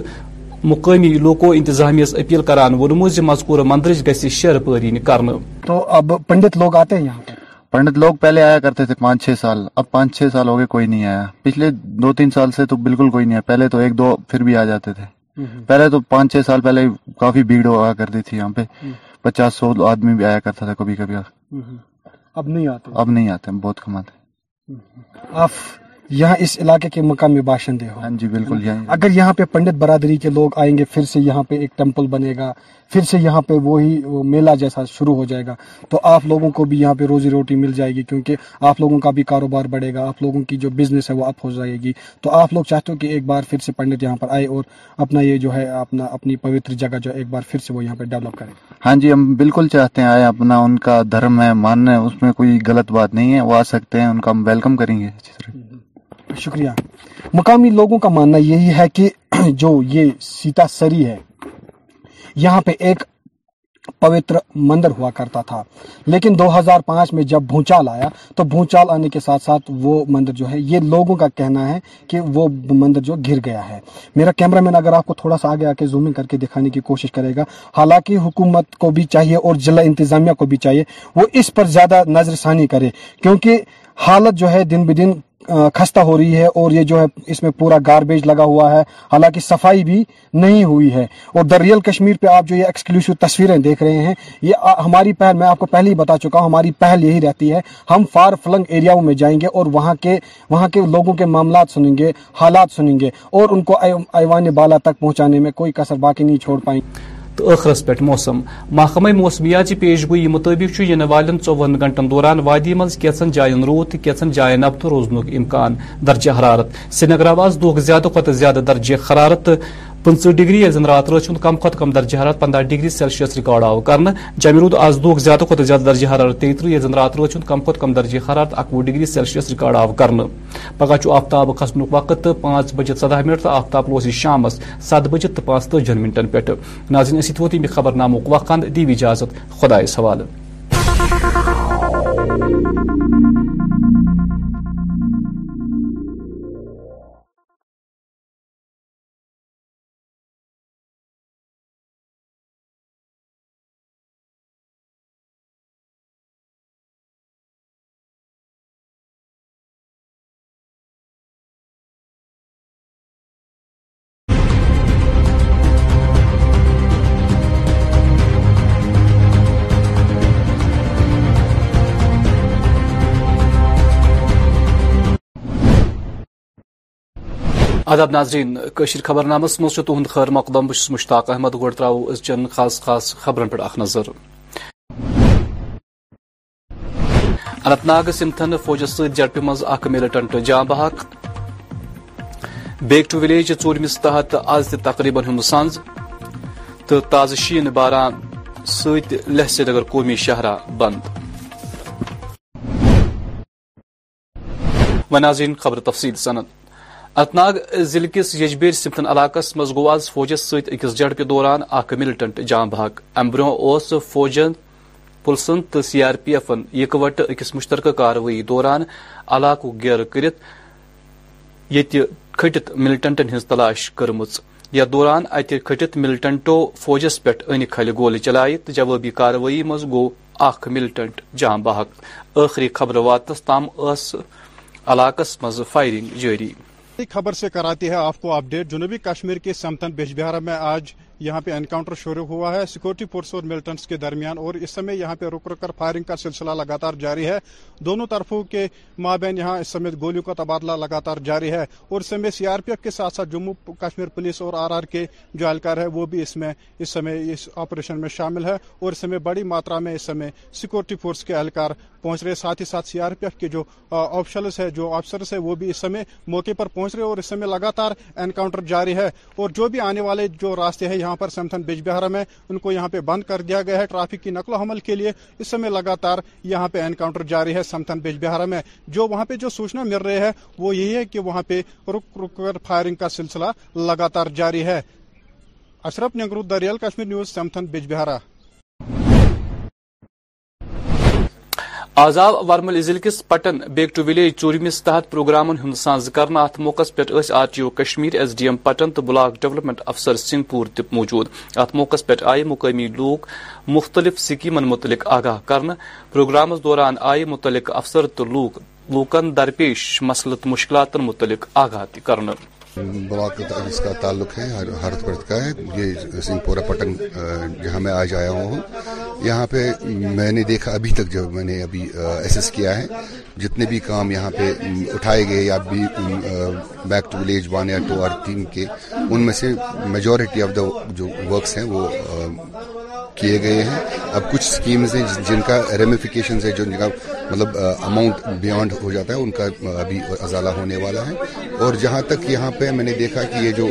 S8: مقامی لوکو انتظامیس اپیل کران ونمو زی مذکور مندرج گژھِ شیر پٲرینہِ کرنہٕ تو اب پنڈت لوگ آتے ہیں یہاں پہ
S11: پنڈت لوگ پہلے آیا کرتے تھے پانچ چھ سال اب پانچ چھ سال ہو گئے کوئی نہیں آیا پچھلے دو تین سال سے تو بالکل کوئی نہیں آیا پہلے تو ایک دو پھر بھی آ جاتے تھے پہلے تو پانچ چھ سال پہلے کافی بھیڑ کرتی تھی یہاں پہ پچاس سو آدمی بھی آیا کرتا تھا کبھی کبھی اب نہیں آتے اب نہیں آتے بہت کم آتے آپ یہاں اس علاقے کے مقامی باشندے ہو ہاں جی بالکل اگر یہاں پہ پنڈت برادری کے لوگ آئیں گے پھر سے یہاں پہ ایک ٹیمپل بنے گا پھر سے یہاں پہ وہی میلہ جیسا شروع ہو جائے گا تو آپ لوگوں کو بھی یہاں پہ روزی روٹی مل جائے گی کیونکہ آپ لوگوں کا بھی کاروبار بڑھے گا آپ لوگوں کی جو بزنس ہے وہ اپ ہو جائے گی تو آپ لوگ چاہتے ہو کہ ایک بار پھر سے پنڈت یہاں پر آئے اور اپنا یہ جو ہے اپنا اپنی پوتر جگہ جو ہے ایک بار پھر سے وہ یہاں پہ ڈیولپ کرے ہاں جی ہم بالکل چاہتے ہیں آئے اپنا ان کا دھرم ہے ماننا ہے اس میں کوئی غلط بات نہیں ہے وہ آ سکتے ہیں ان کا ہم ویلکم کریں گے شکریہ مقامی لوگوں کا ماننا یہی ہے کہ جو یہ سیتا سری ہے یہاں پہ ایک پوتر مندر ہوا کرتا تھا لیکن دو ہزار پانچ میں جب بھونچال آیا تو بھونچال آنے کے ساتھ وہ مندر جو ہے یہ لوگوں کا کہنا ہے کہ وہ مندر جو گر گیا ہے میرا کیمرہ مین اگر آپ کو تھوڑا سا آگے آ کے زومنگ کر کے دکھانے کی کوشش کرے گا حالانکہ حکومت کو بھی چاہیے اور ضلع انتظامیہ کو بھی چاہیے وہ اس پر زیادہ نظر ثانی کرے کیونکہ حالت جو ہے دن بدن خستہ ہو رہی ہے اور یہ جو ہے اس میں پورا گاربیج لگا ہوا ہے حالانکہ صفائی بھی نہیں ہوئی ہے اور دریال کشمیر پہ آپ جو یہ ایکسکلوسو تصویریں دیکھ رہے ہیں یہ ہماری پہل میں آپ کو پہلے ہی بتا چکا ہوں ہماری پہل یہی رہتی ہے ہم فار فلنگ ایریاؤں میں جائیں گے اور وہاں کے وہاں کے لوگوں کے معاملات سنیں گے حالات سنیں گے اور ان کو ایوان بالا تک پہنچانے میں کوئی کسر باقی نہیں چھوڑ پائیں گے تو اخرس پہ موسم محکمہ موسمیات پیش گوئی مطابق یہ والن چون گھنٹن دوران وادی من کی جائن روت کی کینچن جائن نبتہ روزن امکان درجہ حرارت سری نگر آس دھاد زیادہ درجہ حرارت پنچہ ڈگری زن رات روچہ کم کھت کم درجہ حرارت پندہ ڈگری سیلسیس ریکارڈ آو کر جمع روز دہ زیادہ کھت زیادہ درجہ حرارت حرار تیتہ زن رات رچھ کم کھت کم درجہ حرارت اکوہ ڈگری سیلسیس ریکارڈ آو کل پگہ چھ آفتاب کھسن وقت تو پانچ بجے سدہ منٹ تو آفتاب لوس یہ شام سات بجے تو پانچ تجن منٹن پہ ناظرین خبر نامک وقت وقت اجازت خدے سوال
S8: ادب ناظرینشر خبر نامس م تہند خیر مقدم مشتاق احمد گراو از خاص خاص خبرن پہ اخ نظر اننت ناگ سمتھن فوجس ست مز اخ ملٹنٹ جام بحق بیک ٹو ولیج ٹورمس تحت آز تقریباً سز تو تاز شین بار سہسی نگر قومی شاہراہ خبر شہرہ بندی ات ناگ ضلع کس یجبیر سمتن علاقہ مز گو آز فوجس ست اکس جڑپہ دوران اخ ملٹنٹ جام بحاق ام بروہ اس فوجن پلسن تو سی آر پی ایفن یکوٹ اکس مشترکہ کاروی دوران گیر کرت گیر کھٹت ملٹنٹن ہز تلاش کرم دوران کھٹت ملٹنٹو فوجس پہ ان کھل گول چلائی کاروی مز گو اخ ملٹنٹ جام بحک اخری خبر واتنس تام مز فائرنگ جاری خبر سے کراتی ہے آپ کو اپڈیٹ جنوبی کشمیر کے سمتن بیچ بہار میں آج یہاں پہ انکاؤنٹر شروع ہوا ہے سیکورٹی فورس اور ملٹنٹس کے درمیان اور اس سمے یہاں پہ رک رک کر فائرنگ کا سلسلہ لگاتار جاری ہے دونوں طرفوں کے مابین یہاں اس سمے گولیوں کا تبادلہ لگاتار جاری ہے اور اس سمے سی آر پی ایف کے ساتھ ساتھ جموں کشمیر پولیس اور آر آر کے جو اہلکار ہے وہ بھی اس میں اس سمے اس آپریشن میں شامل ہے اور اس سمے بڑی ماترا میں اس سمے سیکورٹی فورس کے اہلکار پہنچ رہے ساتھ ہی ساتھ سی آر پی ایف کے جو آفیشلس ہے جو آفسرس ہے وہ بھی اس سمے موقع پر پہنچ رہے اور اس سمے لگاتار انکاؤنٹر جاری ہے اور جو بھی آنے والے جو راستے ہیں یہاں یہاں پر سمتھن بیج میں ان کو یہاں پہ بند کر دیا گیا ہے ٹرافک کی نقل و حمل کے لیے اس سمے لگاتار یہاں پہ انکاؤنٹر جاری ہے سمتھن بیج بہارا میں جو وہاں پہ جو سوچنا مل رہی ہے وہ یہی ہے کہ وہاں پہ رک رک کر فائرنگ کا سلسلہ لگاتار جاری ہے اشرف نگرو دریال کشمیر نیوز سمتھن بیج بہارا آزاو ورمل ضلع کس پٹن بیک ٹو ولیج چورمس تحت پروامن ہند سانز كر ات موقع پہ R T O Kashmir S D M Pattan تو بلاک ڈیولپمنٹ افسر سنگھ پور موجود ات موقع پہ آئے مقامی لوگ مختلف سكیمن متعلق آگاہ كرنے پروگرامس دوران آئے متعلق افسر تو لوگ لوکن درپیش مسلط مشکلات متعلق آگاہ کرنا اس کا تعلق ہے ہرت پرت کا ہے یہ سنگھ پورا پٹن جہاں میں آج آیا ہوں یہاں پہ میں نے دیکھا ابھی تک جب میں نے ابھی ایس ایس کیا ہے جتنے بھی کام یہاں پہ اٹھائے گئے یا بھی بیک ٹو ولیج ون یا ٹو یا تین کے ان میں سے میجورٹی آف دا جو ورکس ہیں وہ کیے گئے ہیں اب کچھ سکیمز ہیں جن کا ریمیفیکیشنز ہے جو جن کا مطلب اماؤنٹ بیانڈ ہو جاتا ہے ان کا ابھی ازالہ ہونے والا ہے اور جہاں تک یہاں پہ میں نے دیکھا کہ یہ جو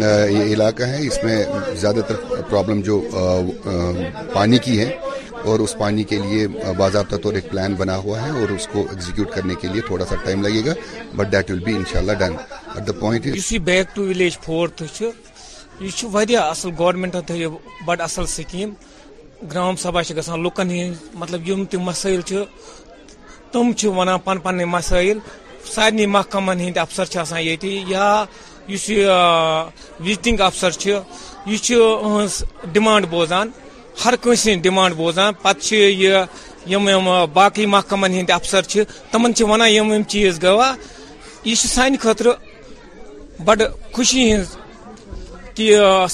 S8: یہ علاقہ ہے اس میں زیادہ تر پرابلم جو پانی کی ہے اور اس پانی کے لیے باضابطہ طور ایک پلان بنا ہوا ہے اور اس کو ایگزیکیوٹ کرنے کے لیے تھوڑا سا ٹائم لگے گا بٹ دیٹ ول بی
S14: بڑ اللہ سکیم گرام سبھا مطلب مسائل تم پن پن مسائل سارے محکمن ہند افسر آی یا وزٹنگ افسر یہ ڈمانڈ بوزان ہر كس ڈمانڈ بوزان پتہ یہ باقی محکمن ہند افسر یم و چیز گوا یہ سانہ خاطر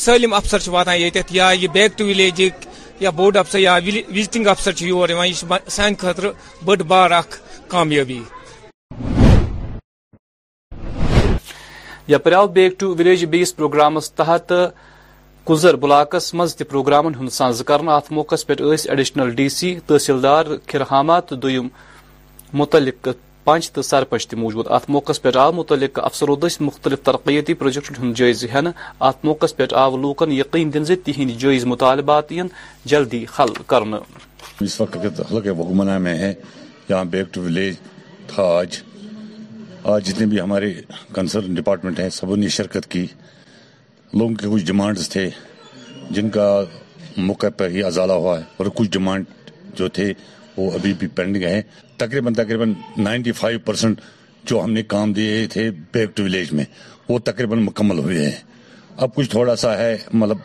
S14: سالم افسر واتان یھت یا یہ بیک ٹو ولیجک یا یا بوڈ افسر افسر وزٹنگ یور بار اخ کامیابی back to village base programmes تحت گزر تہ می ہند سانز ات موقع پہ ایڈیشنل ڈی سی تحصیلدار کھرہامہ تو حامہ متعلق پنچ تو سرپنچ موجود ات موقع پہ آو متعلق افسرو دس مختلف ترقیتی پروجیکٹ ہند جائز ہن ات موقع پہ آو لوکن یقین دن تہند جائز مطالبات ین جلدی حل
S15: اس وقت میں بیک ٹو تھا آج آج جتنے بھی ہمارے کنسرن ڈپارٹمنٹ ہیں سب نے شرکت کی لوگوں کے کچھ ڈیمانڈز تھے جن کا موقع پر ہی ازالہ ہوا ہے اور کچھ ڈیمانڈ جو تھے وہ ابھی بھی پینڈنگ ہیں تقریباً تقریباً نائنٹی فائیو پرسینٹ جو ہم نے کام دیے تھے بیک ٹو ولیج میں وہ تقریباً مکمل ہوئے ہیں اب کچھ تھوڑا سا ہے مطلب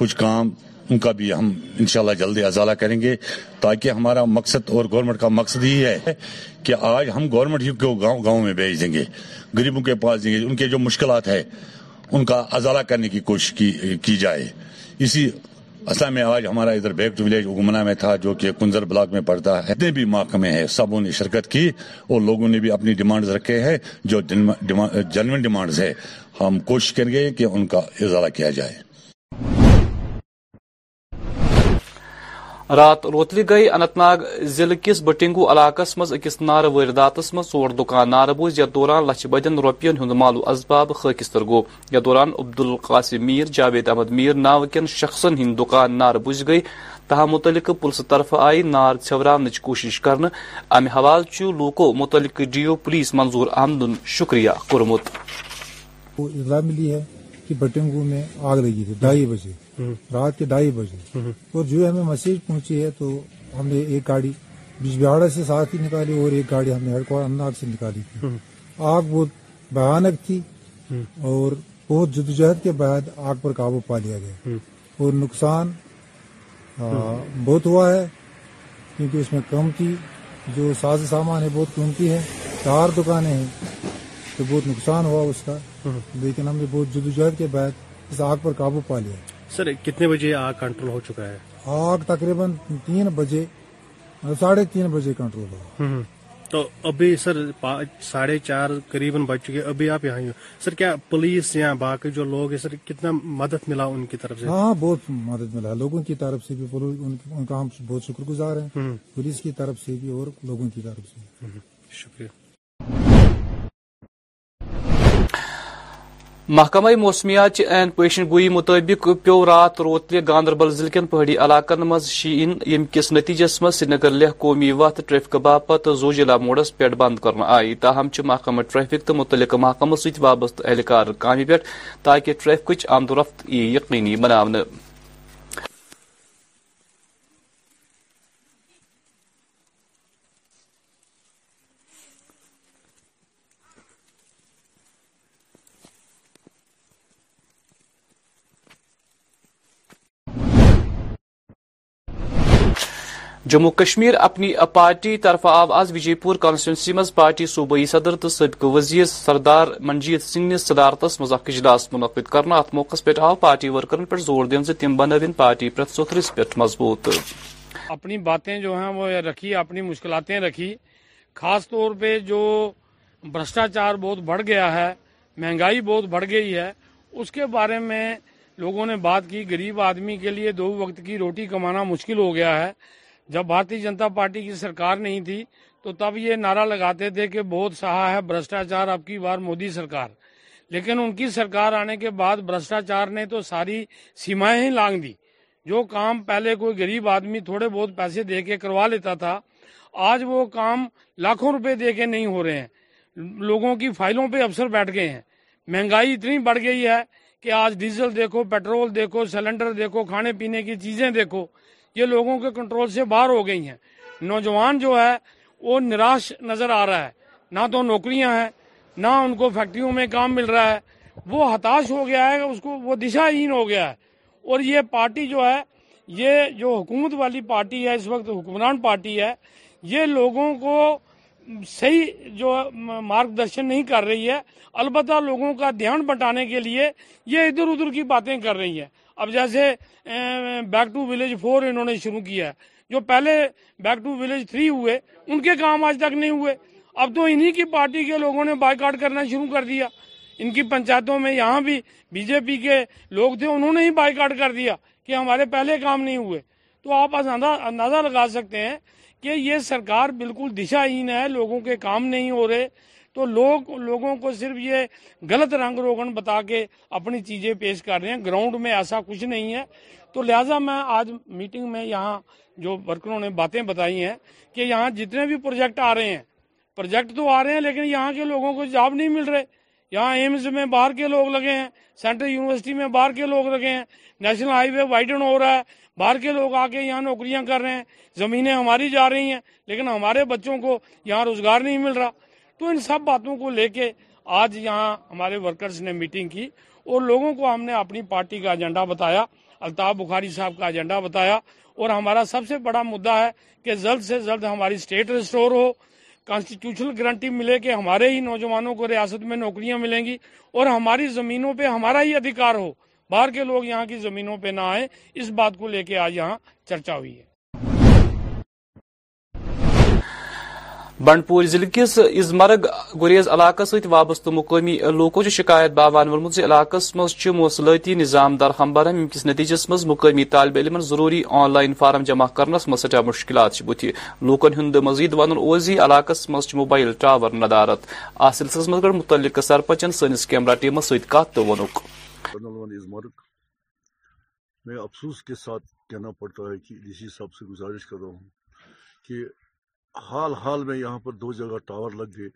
S15: کچھ کام ان کا بھی ہم انشاءاللہ شاء جلدی ازالہ کریں گے تاکہ ہمارا مقصد اور گورنمنٹ کا مقصد ہی ہے کہ آج ہم گورنمنٹ ہی کو گاؤں گاؤں میں بھیج دیں گے غریبوں کے پاس دیں گے ان کے جو مشکلات ہیں ان کا ازالہ کرنے کی کوشش کی, کی جائے اسی اسلامی میں آج ہمارا ادھر بیک ٹو ولیج اگمنا میں تھا جو کہ کنزر بلاک میں پڑتا ہے بھی محکمے ہیں سبوں نے شرکت کی اور لوگوں نے بھی اپنی ڈیمانڈز رکھے ہیں جو جنون ڈیمانڈز ہے ہم کوشش کریں گے کہ ان کا اضارہ کیا جائے
S14: رات اوترے گئی اننت ناگ ضلع کس بٹنگو علاقہ مز نارہ ورداتس مز دکان نار بوز یتھ دوران لچھ بدین رۄپین ہند مالو اسباب خاخصت گو یتھ دوران عبدالقاسم میر جاوید احمد میر کٮ۪ن شخصن دکان نار بز گئی تاہم متعلق پلس طرف آئی نار چوران کرنہٕ کر حوالہٕ حوالہ لوکو متعلقہ ڈی او پولیس منظور احمدن شکریہ کورمت
S16: رات کے ڈھائی بجے اور جو ہمیں مسیج پہنچی ہے تو ہم نے ایک گاڑی بجبہاڑا سے ساتھ ہی نکالی اور ایک گاڑی ہم نے ہر سے نکالی تھی آگ بہت بھیانک تھی اور بہت جدوجہد کے بعد آگ پر قابو پا لیا گیا اور نقصان بہت ہوا ہے کیونکہ اس میں کم تھی جو ساز سامان ہے بہت قیمتی ہے چار دکانیں ہیں تو بہت نقصان ہوا اس کا لیکن ہم نے بہت جدوجہد کے بعد اس آگ پر قابو پا لیا
S14: سر کتنے بجے آگ کنٹرول ہو چکا ہے
S16: آگ تقریباً تین بجے ساڑھے تین بجے کنٹرول ہو
S14: تو ابھی سر ساڑھے چار قریباً بچ چکے ابھی آپ یہاں ہی ہو سر کیا پولیس یا باقی جو لوگ ہیں سر کتنا مدد ملا ان کی طرف سے
S16: ہاں بہت مدد ملا لوگوں کی طرف سے بھی ان کا ہم بہت شکر گزار ہیں پولیس کی طرف سے بھی اور لوگوں کی طرف سے شکریہ
S14: محکمہ موسمیات چہ پیشن گوئی مطابق پیو رات روتلہ گاندربل ضلع كین پہاڑی علاقن مز شین یم کس نتیجس مز سری نگر لہ قومی وت ٹریفکہ باپت زوجیلہ موڈس كھ بند كرن آئی تاہم محکمہ ٹریفک تو متعلق محکمہ ست وابستہ اہلکار اہلكار پہ تاکہ ٹریفکچ آمد و رفت یقینی بنانے جموں کشمیر اپنی پارٹی طرف آو آز وجے پور کانسٹیچنسی مز پارٹی صوبائی صدر تو تبق وزیر سردار منجیت سنگھ نے صدارت مذاق اجلاس منعقد کرنا ات موقع پہ پارٹی ورکرن پر زور تم پارٹی دے سترس پہ مضبوط اپنی باتیں جو ہیں وہ رکھی اپنی مشکلاتیں رکھی خاص طور پہ جو بھرشٹاچار بہت بڑھ گیا ہے مہنگائی بہت بڑھ گئی ہے اس کے بارے میں لوگوں نے بات کی گریب آدمی کے لیے دو وقت کی روٹی کمانا مشکل ہو گیا ہے جب بھارتی جنتا پارٹی کی سرکار نہیں تھی تو تب یہ نعرہ لگاتے تھے کہ بہت سہا ہے بھرشٹاچار اب کی بار مودی سرکار لیکن ان کی سرکار آنے کے بعد بھرشٹاچار نے تو ساری سیمائیں ہی لانگ دی جو کام پہلے کوئی گریب آدمی تھوڑے بہت پیسے دے کے کروا لیتا تھا آج وہ کام لاکھوں روپے دے کے نہیں ہو رہے ہیں لوگوں کی فائلوں پہ افسر بیٹھ گئے ہیں مہنگائی اتنی بڑھ گئی ہے کہ آج ڈیزل دیکھو پیٹرول دیکھو سلنڈر دیکھو کھانے پینے کی چیزیں دیکھو یہ لوگوں کے کنٹرول سے باہر ہو گئی ہیں نوجوان جو ہے وہ نراش نظر آ رہا ہے نہ تو نوکریاں ہیں نہ ان کو فیکٹریوں میں کام مل رہا ہے وہ ہتاش ہو گیا ہے اس کو وہ ہین ہو گیا ہے اور یہ پارٹی جو ہے یہ جو حکومت والی پارٹی ہے اس وقت حکمران پارٹی ہے یہ لوگوں کو صحیح جو مارگ درشن نہیں کر رہی ہے البتہ لوگوں کا دھیان بٹانے کے لیے یہ ادھر ادھر کی باتیں کر رہی ہے اب جیسے بیک ٹو ویلیج فور انہوں نے شروع کیا ہے جو پہلے بیک ٹو ویلیج تھری ہوئے ان کے کام آج تک نہیں ہوئے اب تو انہی کی پارٹی کے لوگوں نے بائی کاٹ کرنا شروع کر دیا ان کی پنچایتوں میں یہاں بھی بی جے پی کے لوگ تھے انہوں نے ہی بائی کاٹ کر دیا کہ ہمارے پہلے کام نہیں ہوئے تو آپ اندازہ لگا سکتے ہیں کہ یہ سرکار بالکل دشاہین ہے لوگوں کے کام نہیں ہو رہے تو لوگ لوگوں کو صرف یہ غلط رنگ روگن بتا کے اپنی چیزیں پیش کر رہے ہیں گراؤنڈ میں ایسا کچھ نہیں ہے تو لہٰذا میں آج میٹنگ میں یہاں جو ورکروں نے باتیں بتائی ہیں کہ یہاں جتنے بھی پروجیکٹ آ رہے ہیں پروجیکٹ تو آ رہے ہیں لیکن یہاں کے لوگوں کو جاب نہیں مل رہے یہاں ایمز میں باہر کے لوگ لگے ہیں سینٹرل یونیورسٹی میں باہر کے لوگ لگے ہیں نیشنل ہائی وے وائڈن ہو رہا ہے باہر کے لوگ آ کے یہاں نوکریاں کر رہے ہیں زمینیں ہماری جا رہی ہیں لیکن ہمارے بچوں کو یہاں روزگار نہیں مل رہا تو ان سب باتوں کو لے کے آج یہاں ہمارے ورکرز نے میٹنگ کی اور لوگوں کو ہم نے اپنی پارٹی کا ایجنڈا بتایا الطاف بخاری صاحب کا ایجنڈا بتایا اور ہمارا سب سے بڑا مدعا ہے کہ جلد سے جلد ہماری سٹیٹ ریسٹور ہو کانسٹیٹیوشنل گارنٹی ملے کہ ہمارے ہی نوجوانوں کو ریاست میں نوکریاں ملیں گی اور ہماری زمینوں پہ ہمارا ہی ادھیکار ہو باہر کے لوگ یہاں کی زمینوں پہ نہ آئیں اس بات کو لے کے آج یہاں چرچا ہوئی ہے بنڈپور ضلع کس ازمرگ گریز علاقہ ست وابستہ مقامی لوکو شکایت باوان وولمت علاقہ علاس مز موصلتی نظام دار ہمبارم کس نتیجس مز مقامی طالب علم ضروری آن لائن فارم جمع کرس مٹھا مشکلات بت لوکن ہند مزید ون اوزی علاقہ مزھ موبائل ٹاور ندارت السلس منگ متعلق سرپنچن سنس کیمرہ ٹیمس
S15: کہ حال حال میں یہاں پر دو جگہ ٹاور لگ گئے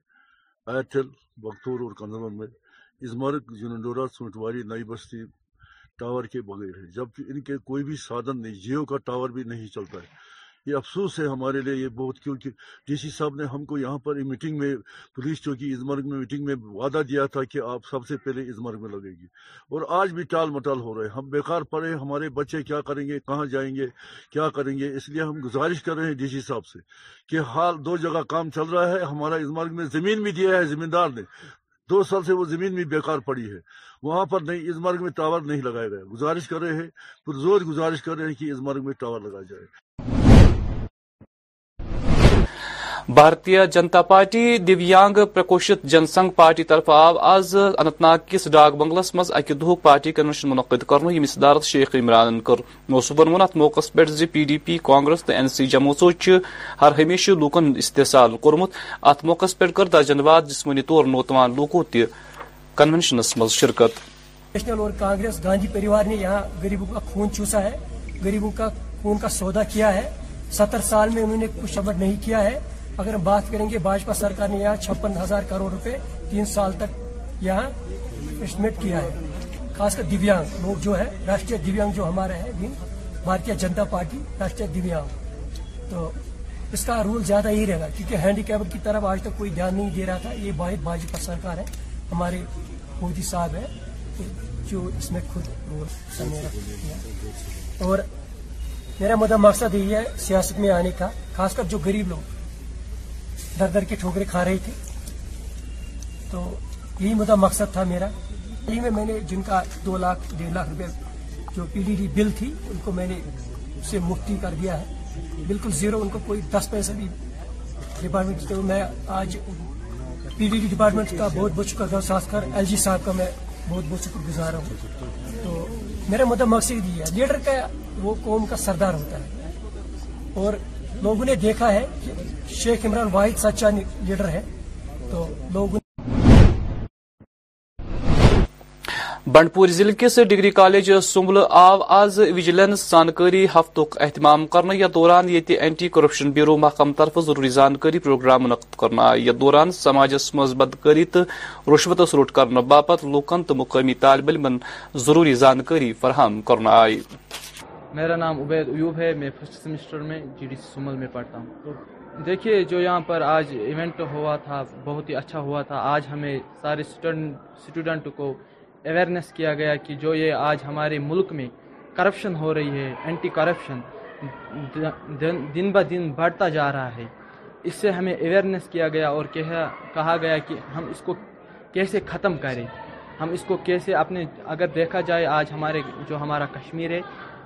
S15: ایرتل بکتور اور کندرم میں اسمارک یوننڈورا سونٹواری نئی بستی ٹاور کے بغیر ہے جبکہ ان کے کوئی بھی سادھن نہیں جیو کا ٹاور بھی نہیں چلتا ہے یہ افسوس ہے ہمارے لیے یہ بہت کیونکہ ڈی سی صاحب نے ہم کو یہاں پر میٹنگ میں پولیس چوکی ازمرگ میں میں میٹنگ وعدہ دیا تھا کہ آپ سب سے پہلے ازمرگ میں لگے گی اور آج بھی ٹال مٹال ہو رہے ہیں ہم بیکار پڑے ہمارے بچے کیا کریں گے کہاں جائیں گے کیا کریں گے اس لیے ہم گزارش کر رہے ہیں ڈی سی صاحب سے کہ حال دو جگہ کام چل رہا ہے ہمارا ازمرگ میں زمین بھی دیا ہے زمیندار نے دو سال سے وہ زمین بھی بیکار پڑی ہے وہاں پر نہیں اس مرگ میں ٹاور نہیں لگائے گئے گزارش کر رہے ہیں پرزور زور گزارش کر رہے ہیں کہ اس مرگ میں ٹاور لگایا جائے
S14: بھارتیہ جنتا پارٹی دویانگ پرکوشت جن سنگ پارٹی طرف آو آز اننت ناگ کس ڈاک بنگلس مز اکہ دہ پارٹی کنونشن منعقد کرن یمس صدارت شیخ عمران کر موصوبن ون ات موقع پہ زی پی ڈی پی کانگریس تو این سی جموسو ہر ہمیشہ لوکن استحصال کورمت ات موقع پہ کر درجن واد جسمانی طور نوتوان لوکو تہ کنونشنس
S17: مز شرکت نیشنل اور کانگریس گاندھی پریوار نے یہاں غریبوں کا خون چوسا ہے غریبوں کا خون کا سودا کیا ہے ستر سال میں انہوں نے کچھ عمل نہیں کیا ہے اگر ہم بات کریں گے بھاجپا سرکار نے یہاں چھپن ہزار کروڑ روپے تین سال تک یہاں اسٹیمیٹ کیا ہے خاص کر دیویانگ لوگ جو ہے راشٹری دیویانگ جو ہمارا ہے بھارتیہ جنتا پارٹی راشٹری دیویانگ تو اس کا رول زیادہ ہی رہے گا کیونکہ ہینڈی کیپ کی طرف آج تک کوئی دھیان نہیں دے رہا تھا یہ بھاجپا سرکار ہے ہمارے مودی صاحب ہے جو اس میں خود رول اور میرا مدہ مقصد یہی ہے سیاست میں آنے کا خاص کر جو گریب لوگ در در کے ٹھوکرے کھا رہی تھی تو یہی مدعا مقصد تھا میرا یہی میں نے جن کا دو لاکھ ڈیڑھ لاکھ روپے جو پی ڈی ڈی بل تھی ان کو میں نے اسے مکتی کر دیا ہے بالکل زیرو ان کو کوئی دس پیسے بھی ڈپارٹمنٹ میں آج پی ڈی ڈی ڈپارٹمنٹ کا بہت بہت شکر گزار خاص کر ایل جی صاحب کا میں بہت بہت شکر گزار ہوں تو میرا مدا مقصد یہ ہے لیڈر کا وہ قوم کا سردار ہوتا ہے اور لوگوں لوگوں نے دیکھا ہے ہے شیخ عمران واحد سچا لیڈر
S14: تو بنڈپور ضلع کس ڈگری کالج سمبل آو آز ویجلنس زانکاری ہفت اہتمام کرنے یا دوران کرپشن بیورو محکم طرف ضروری زانکاری پروگرام منعقد کرنا آئے اس دوران سماجس تو رشوت روٹ کرنے باپت لوکن تو مقامی طالب علم ضروری زانکاری فراہم کرنا آئی
S18: میرا نام عبید ایوب ہے میں فرسٹ سیمسٹر میں جی ڈی سی سمل میں پڑھتا ہوں دیکھیے جو یہاں پر آج ایونٹ ہوا تھا بہت ہی اچھا ہوا تھا آج ہمیں سارے اسٹوڈنٹ کو اویئرنیس کیا گیا کہ جو یہ آج ہمارے ملک میں کرپشن ہو رہی ہے اینٹی کرپشن دن بہ دن بڑھتا جا رہا ہے اس سے ہمیں اویئرنیس کیا گیا اور کہا گیا کہ ہم اس کو کیسے ختم کریں ہم اس کو کیسے اپنے اگر دیکھا جائے آج ہمارے جو ہمارا کشمیر ہے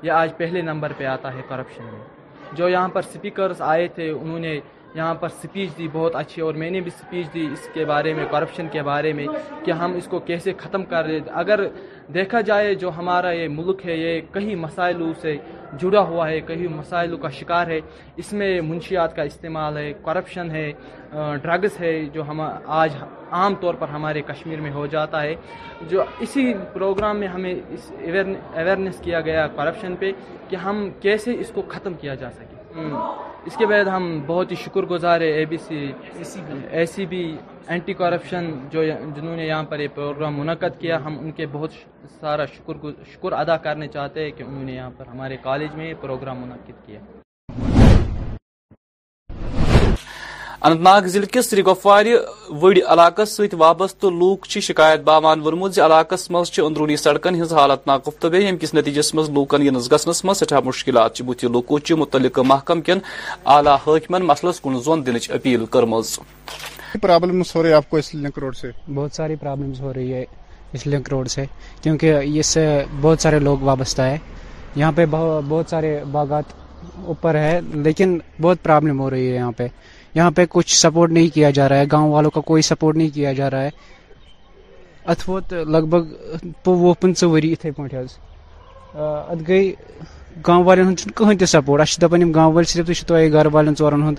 S18: یہ آج پہلے نمبر پہ آتا ہے کرپشن میں جو یہاں پر سپیکرز آئے تھے انہوں نے یہاں پر سپیچ دی بہت اچھی اور میں نے بھی سپیچ دی اس کے بارے میں کرپشن کے بارے میں کہ ہم اس کو کیسے ختم کر رہے اگر دیکھا جائے جو ہمارا یہ ملک ہے یہ کئی مسائلوں سے جڑا ہوا ہے کئی مسائلوں کا شکار ہے اس میں منشیات کا استعمال ہے کرپشن ہے ڈرگز ہے جو ہم آج عام طور پر ہمارے کشمیر میں ہو جاتا ہے جو اسی پروگرام میں ہمیں اس اویرنیس کیا گیا کرپشن پہ کہ ہم کیسے اس کو ختم کیا جا سکے اس کے بعد ہم بہت ہی شکر گزار ہے A B C A C B anti corruption جو جنہوں نے یہاں پر یہ پروگرام منعقد کیا ہم ان کے بہت سارا شکر شکر ادا کرنے چاہتے ہیں کہ انہوں نے یہاں پر ہمارے کالج میں یہ پروگرام منعقد کیا
S14: اننت ناگ ضلع کس سری گفوار وڑ علاقہ ست وابستہ لوک شکایت باوان ورمت كے علاقہ مزھ اندرونی سڑکن ہز حالت ناقفت بھی یم کس نتیجس مز لوکن ینس گسنس مز سٹھا مشکلات بت چی متعلق محکم کن اعلی حاکمن مسلس کن زون دنچ اپیل
S19: ہو رہی آپ کو اس لنک روڈ سے بہت ساری ہو رہی ہے اس اس لنک روڈ سے کیونکہ بہت سارے لوگ وابستہ ہے یہاں پہ بہت سارے باغات اوپر ہے لیکن بہت پرابلم ہو رہی ہے یہاں پہ یہاں پہ کچھ سپورٹ نہیں کیا جا رہا ہے گاؤں والوں کا کوئی سپورٹ نہیں کیا جا رہا ہے ووت لگ بھگ وہ پنت وری اتھے پیز ات گئی گام والن چھ كہن تی سپورٹ اہش دم گاؤں ول اچھا صرف تشہی گھر والن ہند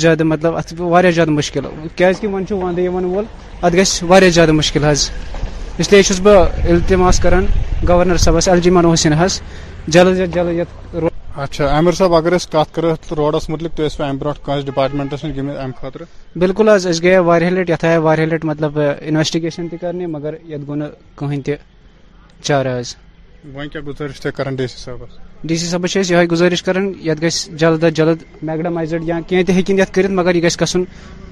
S19: زیادہ مطلب اتہ زیادہ مشكل كیا وند كن وول ات گھس وشكل اس لیے چھس بہ التماس کران گورنر صبس ایل جی من جلد حس جلد اے جلد اچھا عامر صاحب اگر اس کت کرو روڈس متعلق تھی امہ برو کس ڈپارٹمنٹس نش گمت امہ خاطر بالکل حض اس گیا واریاہ لٹ یتھ آیا واریاہ لٹ مطلب انویسٹیگیشن تہ کرنے مگر یت گو نہ کہین تہ چارہ حض ون کیا گزارش تھی کران ڈی سی صاحبس ڈی سی صاحبس یہ گزارش کران یت گژھ جلد از جلد میگڈمائزڈ یا کھین تہ ہکن یت کرت مگر یہ گژھ گھن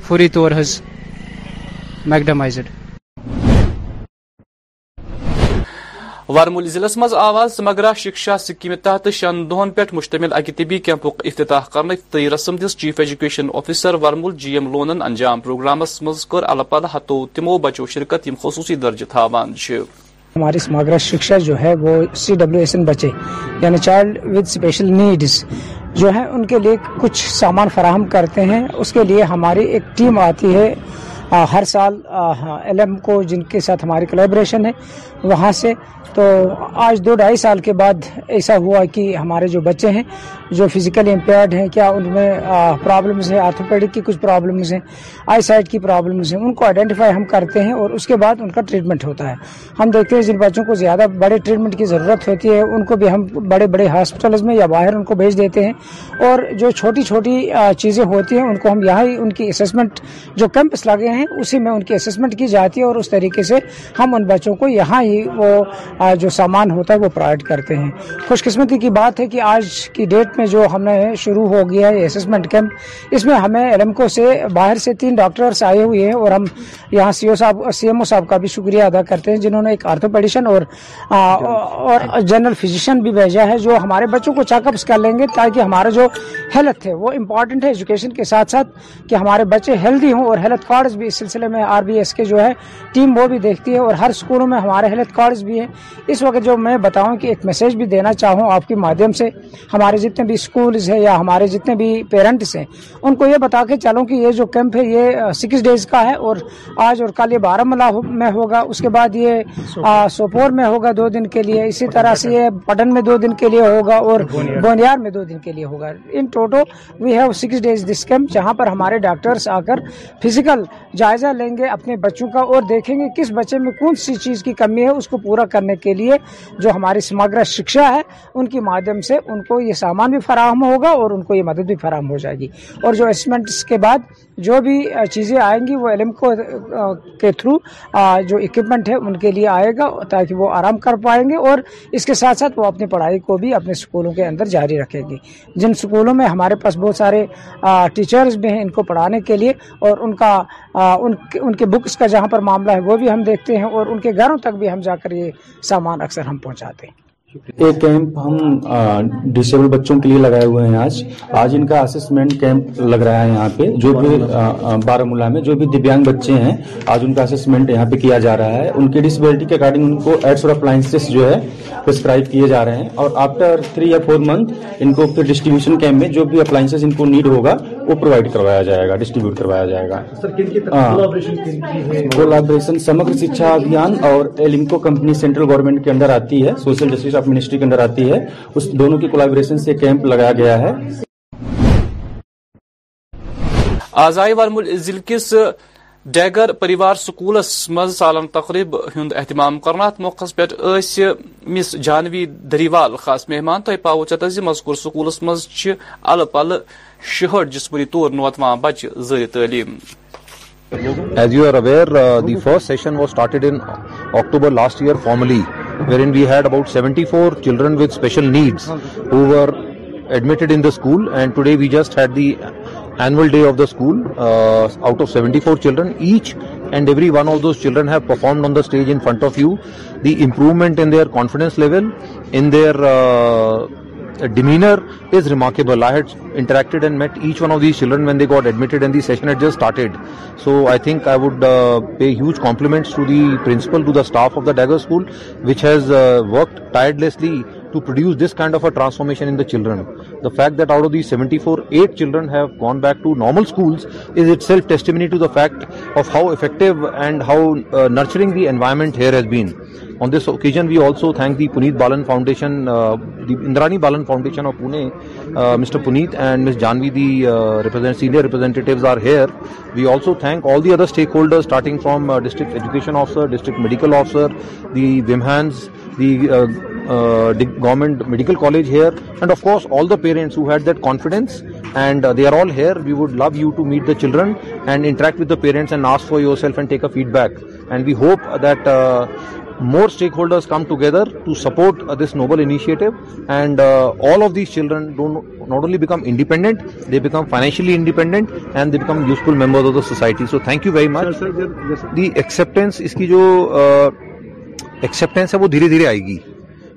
S19: فوری طور حض میگڈمائزڈ
S14: وارمول ضلع سمگرا شکشا سکیم تحت شن دہن پہ مشتمل اکہ کیمپ کیمپک افتتاح کرنے رسم دس chief education officer G M لونن یم خصوصی درج ہماری
S20: چاہیے شکشا جو ہے وہ سی ایس این بچے یعنی چائلڈ ود اسپیشل نیڈس جو ہے ان کے لیے کچھ سامان فراہم کرتے ہیں اس کے لیے ہماری ایک ٹیم آتی ہے ہر سال ایل ایم کو جن کے ساتھ ہماری کولیبریشن ہے وہاں سے تو آج دو ڈھائی سال کے بعد ایسا ہوا کہ ہمارے جو بچے ہیں جو فزیکلی امپیئرڈ ہیں کیا ان میں پرابلمز ہیں آرتھوپیڈک کی کچھ پرابلمز ہیں آئی سائٹ کی پرابلمز ہیں ان کو آئیڈینٹیفائی ہم کرتے ہیں اور اس کے بعد ان کا ٹریٹمنٹ ہوتا ہے ہم دیکھتے ہیں جن بچوں کو زیادہ بڑے ٹریٹمنٹ کی ضرورت ہوتی ہے ان کو بھی ہم بڑے بڑے ہاسپٹلز میں یا باہر ان کو بھیج دیتے ہیں اور جو چھوٹی چھوٹی چیزیں ہوتی ہیں ان کو ہم یہاں ہی ان کی اسسمنٹ جو کیمپس لگے ہیں اسی میں ان کی اسسمنٹ کی جاتی ہے اور اس طریقے سے ہم ان بچوں کو یہاں ہی وہ جو سامان ہوتا ہے وہ پرووائڈ کرتے ہیں خوش قسمتی کی بات ہے کہ آج کی ڈیٹ میں جو ہم نے شروع ہو گیا ہے کیمپ اس میں ہمیں ایرمکو سے باہر سے تین ڈاکٹرس آئے ہوئے ہیں اور ہم یہاں سی او صاحب سی ایم او صاحب کا بھی شکریہ ادا کرتے ہیں جنہوں نے ایک اور جنرل بھی بھیجا ہے جو ہمارے بچوں کو چیک اپس کر لیں گے تاکہ ہمارا جو ہیلتھ ہے وہ امپورٹنٹ ہے ایجوکیشن کے ساتھ ساتھ کہ ہمارے بچے ہیلدی ہوں اور ہیلتھ کارڈز بھی اس سلسلے میں آر بی ایس کے جو ہے ٹیم وہ بھی دیکھتی ہے اور ہر اسکولوں میں ہمارے ہیلتھ کارڈز بھی ہیں اس وقت جو میں بتاؤں کہ ایک میسج بھی دینا چاہوں آپ کے مادھیم سے ہمارے جتنے جتنے بھی اسکولز ہیں یا ہمارے جتنے بھی پیرنٹس ہیں ان کو یہ بتا کے چلوں کہ یہ جو کیمپ ہے یہ سکس ڈیز کا ہے اور آج اور بارہ میں میں ہوگا ہوگا اس کے کے بعد یہ سوپور دو دن لیے اسی طرح سے یہ پٹن میں دو دن کے لیے ہوگا اور بونیار میں دو دن کے لیے ہوگا ان ٹوٹو we six days this camp جہاں پر ہمارے ڈاکٹرس آ کر فیزیکل جائزہ لیں گے اپنے بچوں کا اور دیکھیں گے کس بچے میں کون سی چیز کی کمی ہے اس کو پورا کرنے کے لیے جو ہماری سماگرہ شکشا ہے ان کے مادھیم سے ان کو یہ سامان بھی فراہم ہوگا اور ان کو یہ مدد بھی فراہم ہو جائے گی اور جو اسمنٹس کے بعد جو بھی چیزیں آئیں گی وہ علم کو کے تھرو جو اکوپمنٹ ہے ان کے لیے آئے گا تاکہ وہ آرام کر پائیں گے اور اس کے ساتھ ساتھ وہ اپنی پڑھائی کو بھی اپنے اسکولوں کے اندر جاری رکھیں گے جن اسکولوں میں ہمارے پاس بہت سارے ٹیچرز بھی ہیں ان کو پڑھانے کے لیے اور ان کا ان کے بکس کا جہاں پر معاملہ ہے وہ بھی ہم دیکھتے ہیں اور ان کے گھروں تک بھی ہم جا کر یہ سامان اکثر ہم پہنچاتے ہیں
S21: ایک کیمپ ہم ڈسیبل بچوں کے لیے لگائے ہوئے ہیں آج آج ان کا کیمپ لگ رہا ہے یہاں پہ جو بھی ملا میں جو بھی دیویانگ بچے ہیں آج ان کا یہاں پہ کیا جا رہا ہے ان کی ڈسیبلٹی کے اکارڈنگ ان کو ایڈ اپلائنسز جو ہے کیے جا رہے ہیں اور آفٹر تھری یا فور منتھ ان کو پھر ڈسٹریبیوشن کیمپ میں جو بھی اپلائنسز ان کو نیڈ ہوگا پرووائڈ کروایا جائے گا ڈسٹریبیوٹ کروایا جائے گا ہاں۔ سمگر شکشا ابھیان اور کولابریشن سے کیمپ لگایا گیا
S14: ہے ڈیگر پریوار سکولس مز سالن تقریب ہند اہتمام کرنا ات موقع پہ مس جانوی دریوال خاص مہمان تہ پاو چی مذکور سکولس مز مزے پل شہٹ جسمانی طور نوتوان بچہ زائ تعلیم
S22: Annual day of the school, uh, out of 74 children, each and every one of those children have performed on the stage in front of you. The improvement in their confidence level, in their uh, demeanor is remarkable. I had interacted and met each one of these children when they got admitted and the session had just started. So I think I would uh, pay huge compliments to the principal, to the staff of the Dagger School, which has worked tirelessly to produce this kind of a transformation in the children. The fact that out of these 74, 8 children have gone back to normal schools is itself testimony to the fact of how effective and how uh, nurturing the environment here has been. On this occasion, we also thank the Puneet Balan Foundation, uh, the Indrani Balan Foundation of Pune. Uh, Mr. Puneet and Ms. Janvi, the senior representatives are here. We also thank all the other stakeholders, starting from District Education Officer, District Medical Officer, the WIMHANS, the government medical college here and of course all the parents who had that confidence and they are all here we would love you to meet the children and interact with parents and ask for yourself and take a feedback and we hope that more stakeholders come together to support this noble initiative and all of these children not only become independent they become financially independent and the become useful member of the society so thank you very much the ای acceptance اس کی جو acceptance ہے وہ دھیرے دھیرے آئے گی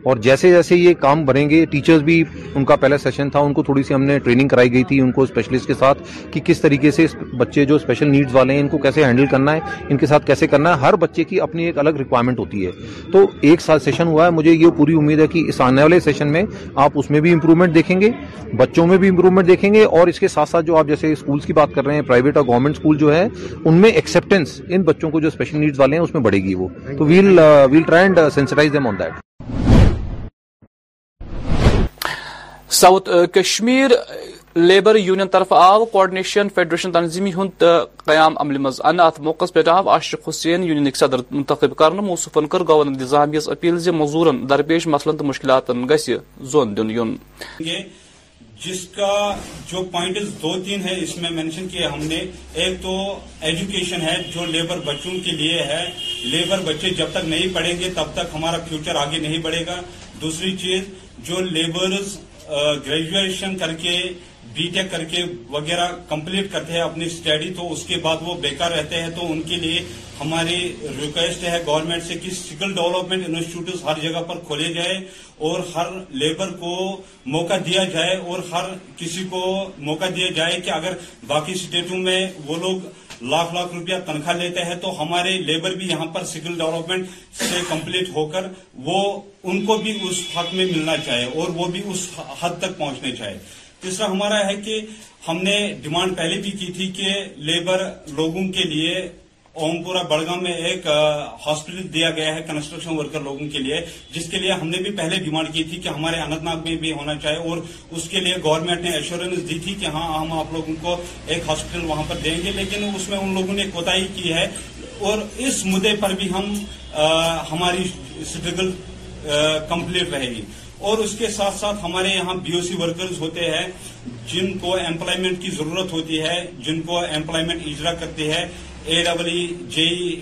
S22: اور جیسے جیسے یہ کام بنیں گے ٹیچرز بھی ان کا پہلا سیشن تھا ان کو تھوڑی سی ہم نے ٹریننگ کرائی گئی تھی ان کو اسپیشلسٹ کے ساتھ کہ کس طریقے سے بچے جو اسپیشل نیڈز والے ہیں ان کو کیسے ہینڈل کرنا ہے ان کے ساتھ کیسے کرنا ہے ہر بچے کی اپنی ایک الگ ریکوائرمنٹ ہوتی ہے تو ایک ساتھ سیشن ہوا ہے مجھے یہ پوری امید ہے کہ اس آنے والے سیشن میں آپ اس میں بھی امپروومنٹ دیکھیں گے بچوں میں بھی امپروومنٹ دیکھیں گے اور اس کے ساتھ ساتھ جو آپ جیسے اسکولس کی بات کر رہے ہیں پرائیویٹ اور گورنمنٹ اسکول جو ہے ان میں ایکسیپٹینس ان بچوں کو جو اسپیشل نیڈز والے ہیں اس میں بڑھے گی وہ تو well on that
S14: south Kashmir labour union طرف آو کوڈنیشن فیڈریشن تنظیمی ہند قیام عمل مز ان ات موقع پہ آو عاشق حسین یونین صدر منتخب کرنے موصوفن کر گورنر یس اپیل مزورن درپیش مثلاً مشکلات گز زون دن یون
S23: جس کا جو پوائنٹ دو تین ہے اس میں مینشن کیا ہم نے ایک تو ایجوکیشن ہے جو لیبر بچوں کے لیے ہے لیبر بچے جب تک نہیں پڑھیں گے تب تک ہمارا فیوچر آگے نہیں بڑھے گا دوسری چیز جو لیبرز گریجویشن کر کے بی ٹیک کر کے وغیرہ کمپلیٹ کرتے ہیں اپنی اسٹڈی تو اس کے بعد وہ بیکار رہتے ہیں تو ان کے لیے ہماری ریکویسٹ ہے گورنمنٹ سے کہ اسکل ڈیولپمنٹ انسٹیٹیوٹ ہر جگہ پر کھولے جائے اور ہر لیبر کو موقع دیا جائے اور ہر کسی کو موقع دیا جائے کہ اگر باقی اسٹیٹوں میں وہ لوگ لاکھ لاکھ روپیہ تنخواہ لیتے ہیں تو ہمارے لیبر بھی یہاں پر سکل ڈیولپمنٹ سے کمپلیٹ ہو کر وہ ان کو بھی اس حق میں ملنا چاہے اور وہ بھی اس حد تک پہنچنے چاہے تیسرا ہمارا ہے کہ ہم نے ڈیمانڈ پہلے بھی کی تھی کہ لیبر لوگوں کے لیے اوم بڑگام میں ایک ہاسپٹل دیا گیا ہے کنسٹرکشن ورکر لوگوں کے لیے جس کے لیے ہم نے بھی پہلے ڈیمانڈ کی تھی کہ ہمارے اننت ناگ میں بھی ہونا چاہیے اور اس کے لیے گورنمنٹ نے ایشورنس دی تھی کہ ہاں ہم آپ لوگوں کو ایک ہاسپٹل وہاں پر دیں گے لیکن اس میں ان لوگوں نے ہی کی ہے اور اس مدعے پر بھی ہم ہماری اسٹرگل کمپلیٹ رہے گی اور اس کے ساتھ ساتھ ہمارے یہاں بیو سی ورکرز ہوتے ہیں جن کو امپلائمنٹ کی ضرورت ہوتی ہے جن کو امپلائمنٹ اجرا کرتی ہے اے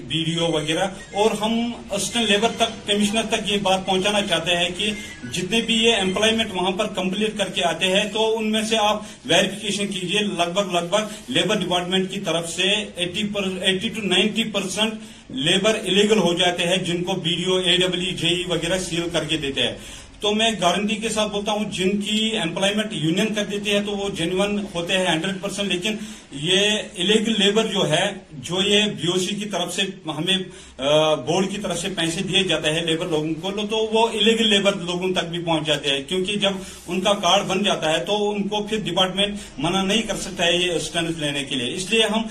S23: بی ڈی او وغیرہ اور ہم اسسٹنٹ لیبر تک کمشنر تک یہ بات پہنچانا چاہتے ہیں کہ جتنے بھی یہ امپلائمنٹ وہاں پر کمپلیٹ کر کے آتے ہیں تو ان میں سے آپ ویریفیکیشن کیجئے لگ بھگ لگ بھگ لیبر ڈپارٹمنٹ کی طرف سے eighty to ninety percent labour illegal ہو جاتے ہیں جن کو بی ڈی ای اے جے ای وغیرہ سیل کر کے دیتے ہیں تو میں گارنٹی کے ساتھ بولتا ہوں جن کی امپلائمنٹ یونین کر دیتی ہے تو وہ جین ہوتے ہیں ہنڈریڈ پرسینٹ لیکن یہ الیگل لیبر جو ہے جو یہ بیو سی کی طرف سے ہمیں بورڈ کی طرف سے پیسے دیے جاتے ہیں لیبر لوگوں کو تو وہ الیگل لیبر لوگوں تک بھی پہنچ جاتے ہیں کیونکہ جب ان کا کارڈ بن جاتا ہے تو ان کو پھر ڈپارٹمنٹ منع نہیں کر سکتا ہے یہ اسٹینڈ لینے کے لیے اس لیے ہم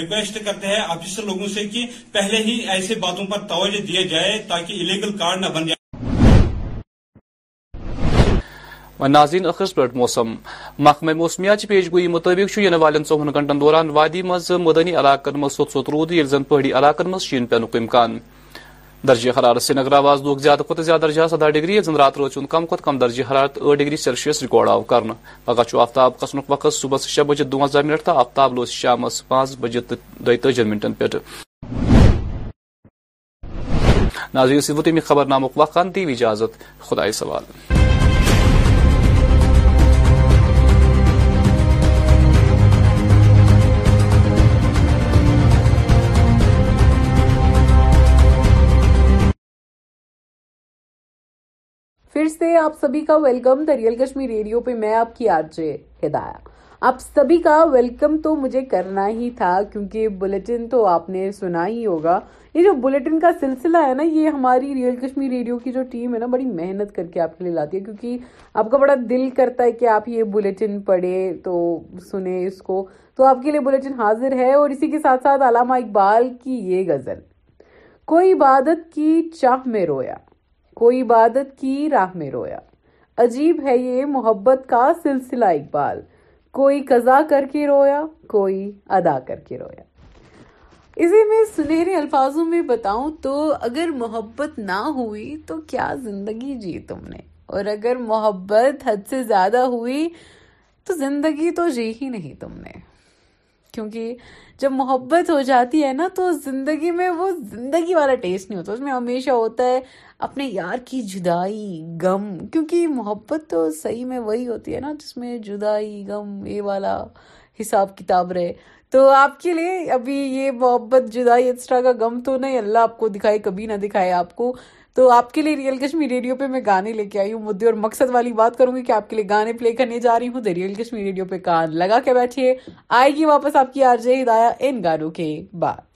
S23: ریکویسٹ کرتے ہیں آفیسر لوگوں سے کہ پہلے ہی ایسے باتوں پر توجہ دیے جائے تاکہ الیگل کارڈ نہ بن جائے ناظرین موسم محکمہ موسمیات پیش گوئی مطابق یعنی انہن گنٹن دوران وادی مز مدنی علاقن مز سوت سوت رود زن پہاڑی شین پینک امکان درجہ حرارت سری نگر آواز لوگ زیادہ زیادہ درجہ سدہ ڈگری زن رات روچن کم کم درجہ حرارت ڈگری سیلسیس ریکارڈ آو کر پگہ آفتاب کھسن وقت صبح شی بجے دون منٹ تو آفتاب لوگ شام پانچ بجے تو دجی منٹن پہ پھر سے آپ سبھی کا ویلکم تھا ریئل کشمیر ریڈیو پہ میں آپ کی آج ہدایا آپ سبھی کا ویلکم تو مجھے کرنا ہی تھا کیونکہ تو آپ نے سنا ہی ہوگا یہ جو کا سلسلہ ہے نا یہ ہماری ریئل کشمیر ریڈیو کی جو ٹیم ہے نا بڑی محنت کر کے آپ کے لیے لاتی ہے کیونکہ آپ کا بڑا دل کرتا ہے کہ آپ یہ بلیٹن پڑھے تو سنیں اس کو تو آپ کے لیے بلٹن حاضر ہے اور اسی کے ساتھ ساتھ علامہ اقبال کی یہ غزل کوئی عبادت کی چاہ میں رویا کوئی عبادت کی راہ میں رویا عجیب ہے یہ محبت کا سلسلہ اقبال کوئی قضا کر کے رویا کوئی ادا کر کے رویا اسے میں سنہرے الفاظوں میں بتاؤں تو اگر محبت نہ ہوئی تو کیا زندگی جی تم نے اور اگر محبت حد سے زیادہ ہوئی تو زندگی تو جی ہی نہیں تم نے کیونکہ جب محبت ہو جاتی ہے نا تو زندگی میں وہ زندگی والا ٹیسٹ نہیں ہوتا اس میں ہمیشہ ہوتا ہے اپنے یار کی جدائی غم کیونکہ محبت تو صحیح میں وہی ہوتی ہے نا جس میں جدائی گم یہ والا حساب کتاب رہے تو آپ کے لیے ابھی یہ محبت جدائی ایکسٹرا کا غم تو نہیں اللہ آپ کو دکھائے کبھی نہ دکھائے آپ کو تو آپ کے لیے ریئل کشمیر ریڈیو پہ میں گانے لے کے آئی ہوں مدعے اور مقصد والی بات کروں گی کہ آپ کے لیے گانے پلے کرنے جا رہی ہوں تو ریئل کشمیر ریڈیو پہ کان لگا کے بیٹھیے آئے گی واپس آپ کی آرجے ہدایا ان گانوں کے بعد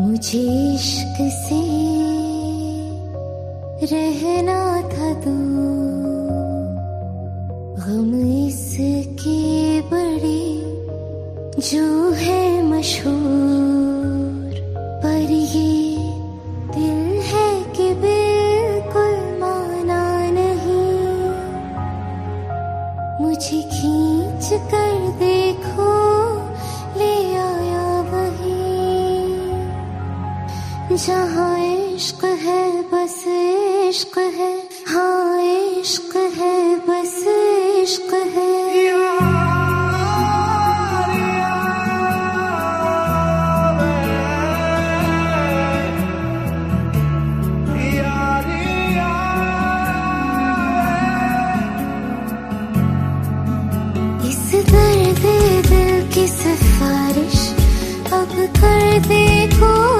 S23: مجھے عشق سے رہنا تھا تو غم اس کے بڑے جو ہے مشہور پر یہ دل ہے کہ بالکل مانا نہیں مجھے کھینچ کر دیکھو جہاں عشق ہے بس عشق ہے ہاں، بس عشق ہے کر دے دل کی سفارش اب کر دے کو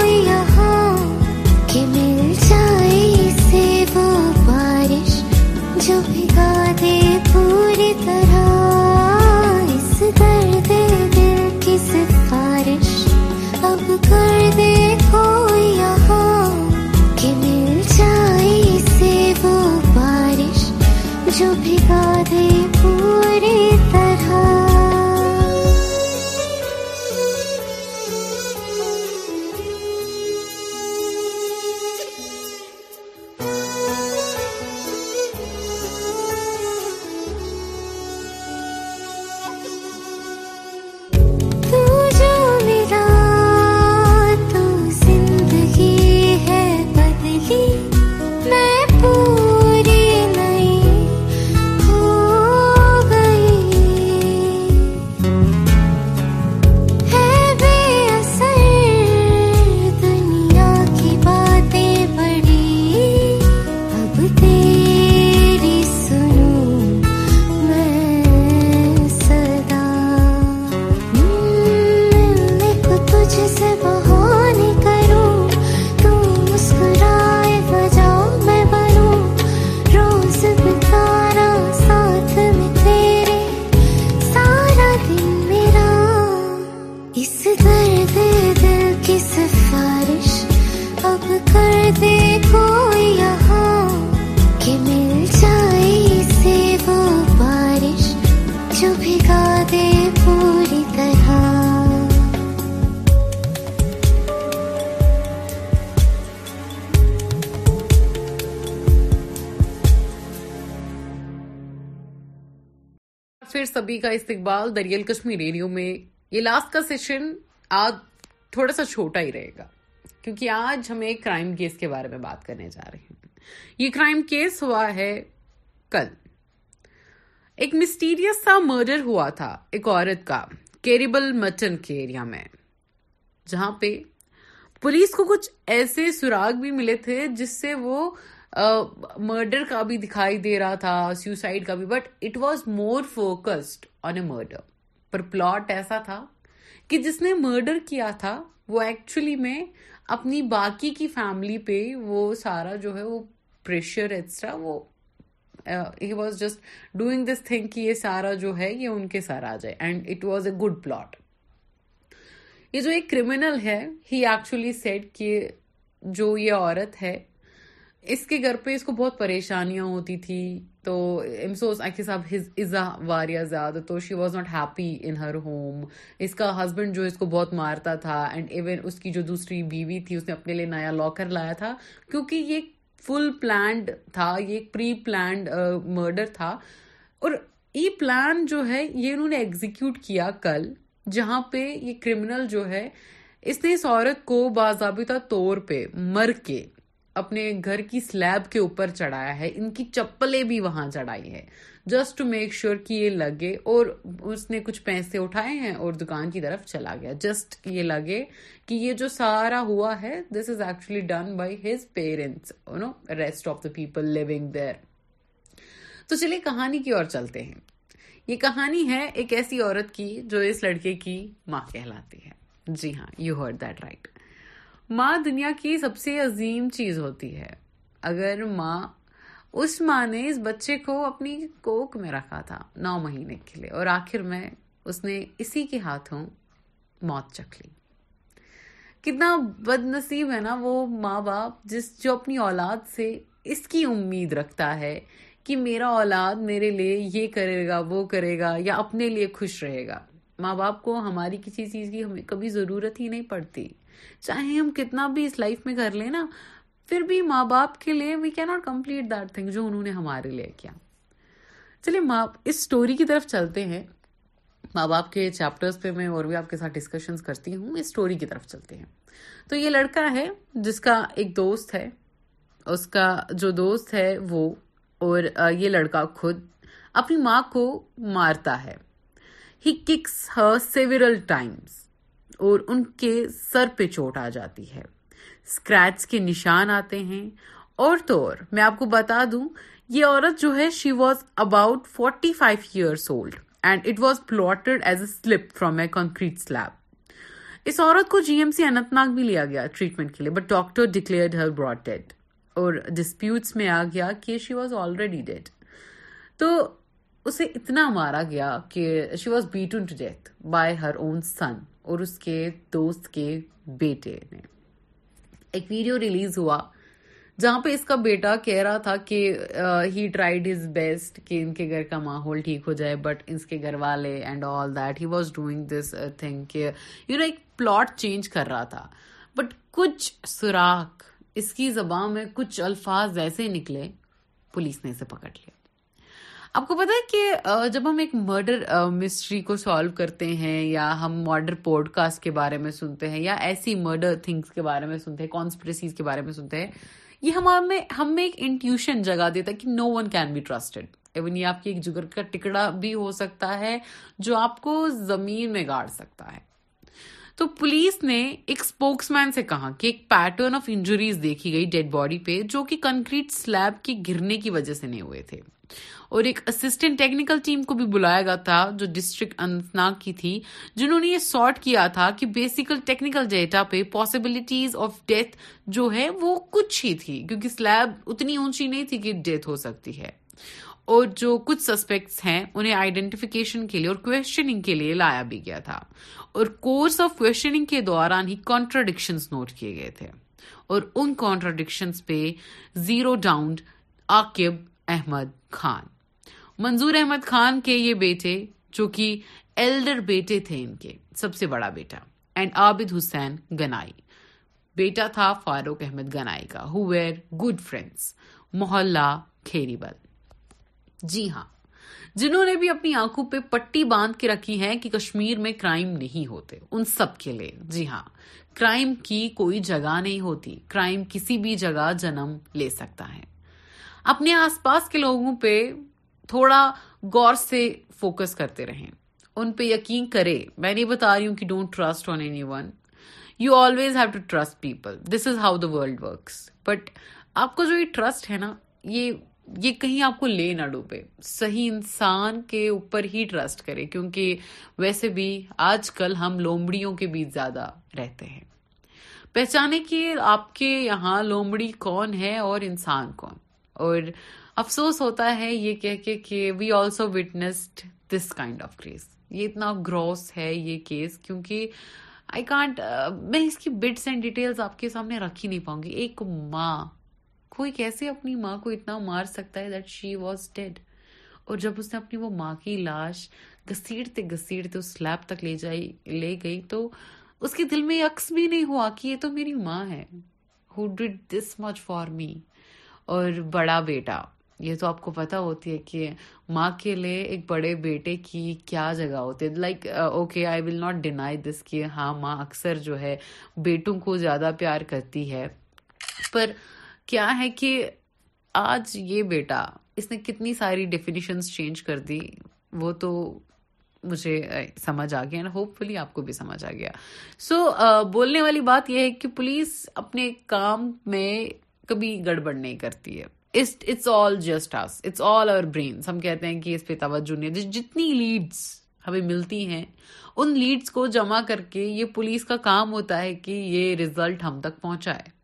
S23: Peter. کا استقبال دریال کشمی ریڈیو میں یہ لاسٹ کا سیشن آج تھوڑا سا چھوٹا ہی رہے گا کیونکہ آج ہم ایک کرائم کیس کے بارے میں بات کرنے جا رہے ہیں یہ کرائم کیس ہوا ہے کل ایک مسٹیریس سا مرڈر ہوا تھا ایک عورت کا کیریبل مٹن کے ایریا میں جہاں پہ پولیس کو کچھ ایسے سراغ بھی ملے تھے جس سے وہ مرڈر کا بھی دکھائی دے رہا تھا سیوسائڈ کا بھی but it was more focused on a murder پر پلاٹ ایسا تھا کہ جس نے مرڈر کیا تھا وہ ایکچولی میں اپنی باقی کی فیملی پہ وہ سارا جو ہے وہ وہ پریشر ہی was just doing this thing کہ یہ سارا جو ہے یہ ان کے سر آ جائے and it was a good plot یہ جو ایک کریمنل ہے ہی ایکچولی سیٹ کہ جو یہ عورت ہے اس کے گھر پہ اس کو بہت پریشانیاں ہوتی تھی تو تو she was not happy in her home اس کا ہسبینڈ جو اس کو بہت مارتا تھا اینڈ ایون اس کی جو دوسری بیوی تھی اس نے اپنے لیے نیا لاکر لایا تھا کیونکہ یہ فل پلانڈ تھا یہ ایک پری پلانڈ مرڈر تھا اور یہ پلان جو ہے یہ انہوں نے ایگزیکیوٹ کیا کل جہاں پہ یہ کرمنل جو ہے اس نے اس عورت کو باضابطہ طور پہ مر کے اپنے گھر کی سلیب کے اوپر چڑھایا ہے ان کی چپلیں بھی وہاں چڑھائی ہے جسٹ ٹو میک شیور کہ یہ لگے اور اس نے کچھ پیسے اٹھائے ہیں اور دکان کی طرف چلا گیا جسٹ یہ لگے کہ یہ جو سارا ہوا ہے this is actually done by his parents no rest of the people living there تو چلیے کہانی کی اور چلتے ہیں یہ کہانی ہے ایک ایسی عورت کی جو اس لڑکے کی ماں کہلاتی ہے جی ہاں یو ہرڈ دیٹ رائٹ ماں دنیا کی سب سے عظیم چیز ہوتی ہے اگر ماں اس ماں نے اس بچے کو اپنی کوک میں رکھا تھا نو مہینے کے لیے اور آخر میں اس نے اسی کے ہاتھوں موت لی کتنا بد نصیب ہے نا وہ ماں باپ جس جو اپنی اولاد سے اس کی امید رکھتا ہے کہ میرا اولاد میرے لیے یہ کرے گا وہ کرے گا یا اپنے لیے خوش رہے گا ماں باپ کو ہماری کسی چیز کی ہمیں کبھی ضرورت ہی نہیں پڑتی چاہے ہم کتنا بھی اس لائف میں کر لیں نا پھر بھی ماں باپ کے لیے وی کی ناٹ کمپلیٹ دیٹ تھنگ جو انہوں نے ہمارے لیے کیا چلیے ماں اس اسٹوری کی طرف چلتے ہیں ماں باپ کے چیپٹرز پہ میں اور بھی آپ کے ساتھ ڈسکشنز کرتی ہوں اس اسٹوری کی طرف چلتے ہیں تو یہ لڑکا ہے جس کا ایک دوست ہے اس کا جو دوست ہے وہ اور یہ لڑکا خود اپنی ماں کو مارتا ہے ہی ککس ہر سیورل ٹائمس اور ان کے سر پہ چوٹ آ جاتی ہے اسکریچ کے نشان آتے ہیں اور تو اور میں آپ کو بتا دوں یہ عورت جو ہے she was about forty five years old and it was plot as a slip from a concrete slab اس عورت کو جی ایم سی انت ناگ بھی لیا گیا ٹریٹمنٹ کے لیے بٹ ڈاکٹر ڈکلیئر اور ڈسپیوٹس میں آ گیا کہ شی واز آلریڈی ڈیڈ تو اسے اتنا مارا گیا کہ she was beaten to death by her own son اور اس کے دوست کے بیٹے نے ایک ویڈیو ریلیز ہوا جہاں پہ اس کا بیٹا کہہ رہا تھا کہ ہی ٹرائیڈ ہز بیسٹ کہ ان کے گھر کا ماحول ٹھیک ہو جائے بٹ اس کے گھر والے and all that he was doing this thing کہ یو نو ایک پلاٹ چینج کر رہا تھا بٹ کچھ سوراخ اس کی زبان میں کچھ الفاظ ایسے نکلے پولیس نے اسے پکڑ لیا آپ کو پتا ہے کہ جب ہم ایک مرڈر مسٹری کو سالو کرتے ہیں یا ہم مرڈر پوڈ کاسٹ کے بارے میں سنتے ہیں یا ایسی مرڈر تھنگس کے بارے میں سنتے ہیں کانسپریسیز کے بارے میں سنتے ہیں یہ میں ہم میں ایک انٹیوشن جگہ دیتا ہے کہ no one can be trusted even یہ آپ کی ایک جگر کا ٹکڑا بھی ہو سکتا ہے جو آپ کو زمین میں گاڑ سکتا ہے تو پولیس نے ایک اسپوکس مین سے کہا کہ ایک پیٹرن آف انجوریز دیکھی گئی ڈیڈ باڈی پہ جو کہ کنکریٹ سلیب کے گرنے کی وجہ سے نہیں ہوئے تھے اور ایک اسسٹنٹ ٹیکنیکل ٹیم کو بھی بلایا گیا تھا جو ڈسٹرکٹ انتناگ کی تھی جنہوں نے یہ سارٹ کیا تھا کہ بیسیکل ٹیکنیکل ڈیٹا پہ آف ڈیتھ جو ہے وہ کچھ ہی تھی کیونکہ سلیب اتنی اونچی نہیں تھی کہ ڈیتھ ہو سکتی ہے اور جو کچھ سسپیکٹس ہیں انہیں آئیڈینٹیفیکیشن کے لیے اور کوشچننگ کے لیے لایا بھی گیا تھا اور کورس آف کے دوران ہی کانٹرڈکشن نوٹ کیے گئے تھے اور ان کونٹرڈکشن پہ زیرو ڈاؤنڈ عاقب احمد خان منظور احمد خان کے یہ بیٹے جو کہ ایلڈر بیٹے تھے ان کے سب سے بڑا بیٹا اینڈ عابد حسین گنائی بیٹا تھا فاروق احمد گنائی کا ہو ویئر گڈ فرینڈس محلہ کھیری بل جی ہاں جنہوں نے بھی اپنی آنکھوں پہ پٹی باندھ کے رکھی ہے کہ کشمیر میں کرائم نہیں ہوتے ان سب کے لیے جی ہاں کرائم کی کوئی جگہ نہیں ہوتی کرائم کسی بھی جگہ جنم لے سکتا ہے اپنے آس پاس کے لوگوں پہ تھوڑا غور سے فوکس کرتے رہیں ان پہ یقین کرے میں نہیں بتا رہی ہوں کہ don't trust on anyone you always have to trust people this is how the world works but آپ کا جو یہ ٹرسٹ ہے نا یہ یہ کہیں آپ کو لے نہ ڈوبے صحیح انسان کے اوپر ہی ٹرسٹ کرے کیونکہ ویسے بھی آج کل ہم لومڑیوں کے بیچ زیادہ رہتے ہیں پہچانے کہ آپ کے یہاں لومڑی کون ہے اور انسان کون اور افسوس ہوتا ہے یہ کہہ کے کہ we also witnessed this kind of case یہ اتنا گروس ہے یہ کیس کیونکہ آئی کانٹ uh, میں اس کی بٹس اینڈ ڈیٹیلس آپ کے سامنے رکھ ہی نہیں پاؤں گی ایک ماں کوئی کیسے اپنی ماں کو اتنا مار سکتا ہے دیٹ شی واز ڈیڈ اور جب اس نے اپنی وہ ماں کی لاش گسیڑتے گسیڑتے اس سلیب تک لے جائی لے گئی تو اس کے دل میں یکس بھی نہیں ہوا کہ یہ تو میری ماں ہے who did this much for me اور بڑا بیٹا یہ تو آپ کو پتا ہوتی ہے کہ ماں کے لیے ایک بڑے بیٹے کی کیا جگہ ہوتی ہے like okay I will not deny this کہ ہاں ماں اکثر جو ہے بیٹوں کو زیادہ پیار کرتی ہے پر کیا ہے کہ آج یہ بیٹا اس نے کتنی ساری ڈیفینیشنس چینج کر دی وہ تو مجھے uh, سمجھ آ گیا اینڈ ہوپ فلی آپ کو بھی سمجھ آ گیا سو so, uh, بولنے والی بات یہ ہے کہ پولیس اپنے کام میں کبھی گڑبڑ نہیں کرتی ہے it's it's all all just as brains ہم کہتے ہیں کہ اس پہ نہیں ہے جتنی لیڈس ہمیں ملتی ہیں ان لیڈس کو جمع کر کے یہ پولیس کا کام ہوتا ہے کہ یہ ریزلٹ ہم تک پہنچائے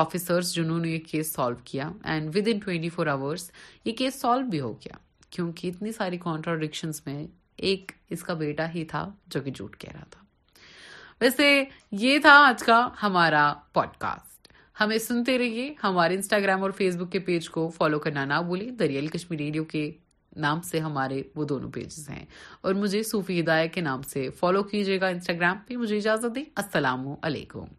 S23: آفیسرس جنہوں نے یہ کیس سالو کیا and with in twenty four hours یہ کیس سالو بھی ہو گیا کیونکہ اتنی ساری کانٹراڈکشنس میں ایک اس کا بیٹا ہی تھا جو کہ جھوٹ کہہ رہا تھا ویسے یہ تھا آج کا ہمارا پوڈ کاسٹ ہمیں سنتے رہیے ہمارے انسٹاگرام اور فیس بک کے پیج کو فالو کرنا نہ بھولیں دریال کشمیر ریڈیو کے نام سے ہمارے وہ دونوں پیجز ہیں اور مجھے سوفی ہدایہ کے نام سے فالو کیجیے گا انسٹاگرام پہ مجھے اجازت دیں السلام علیکم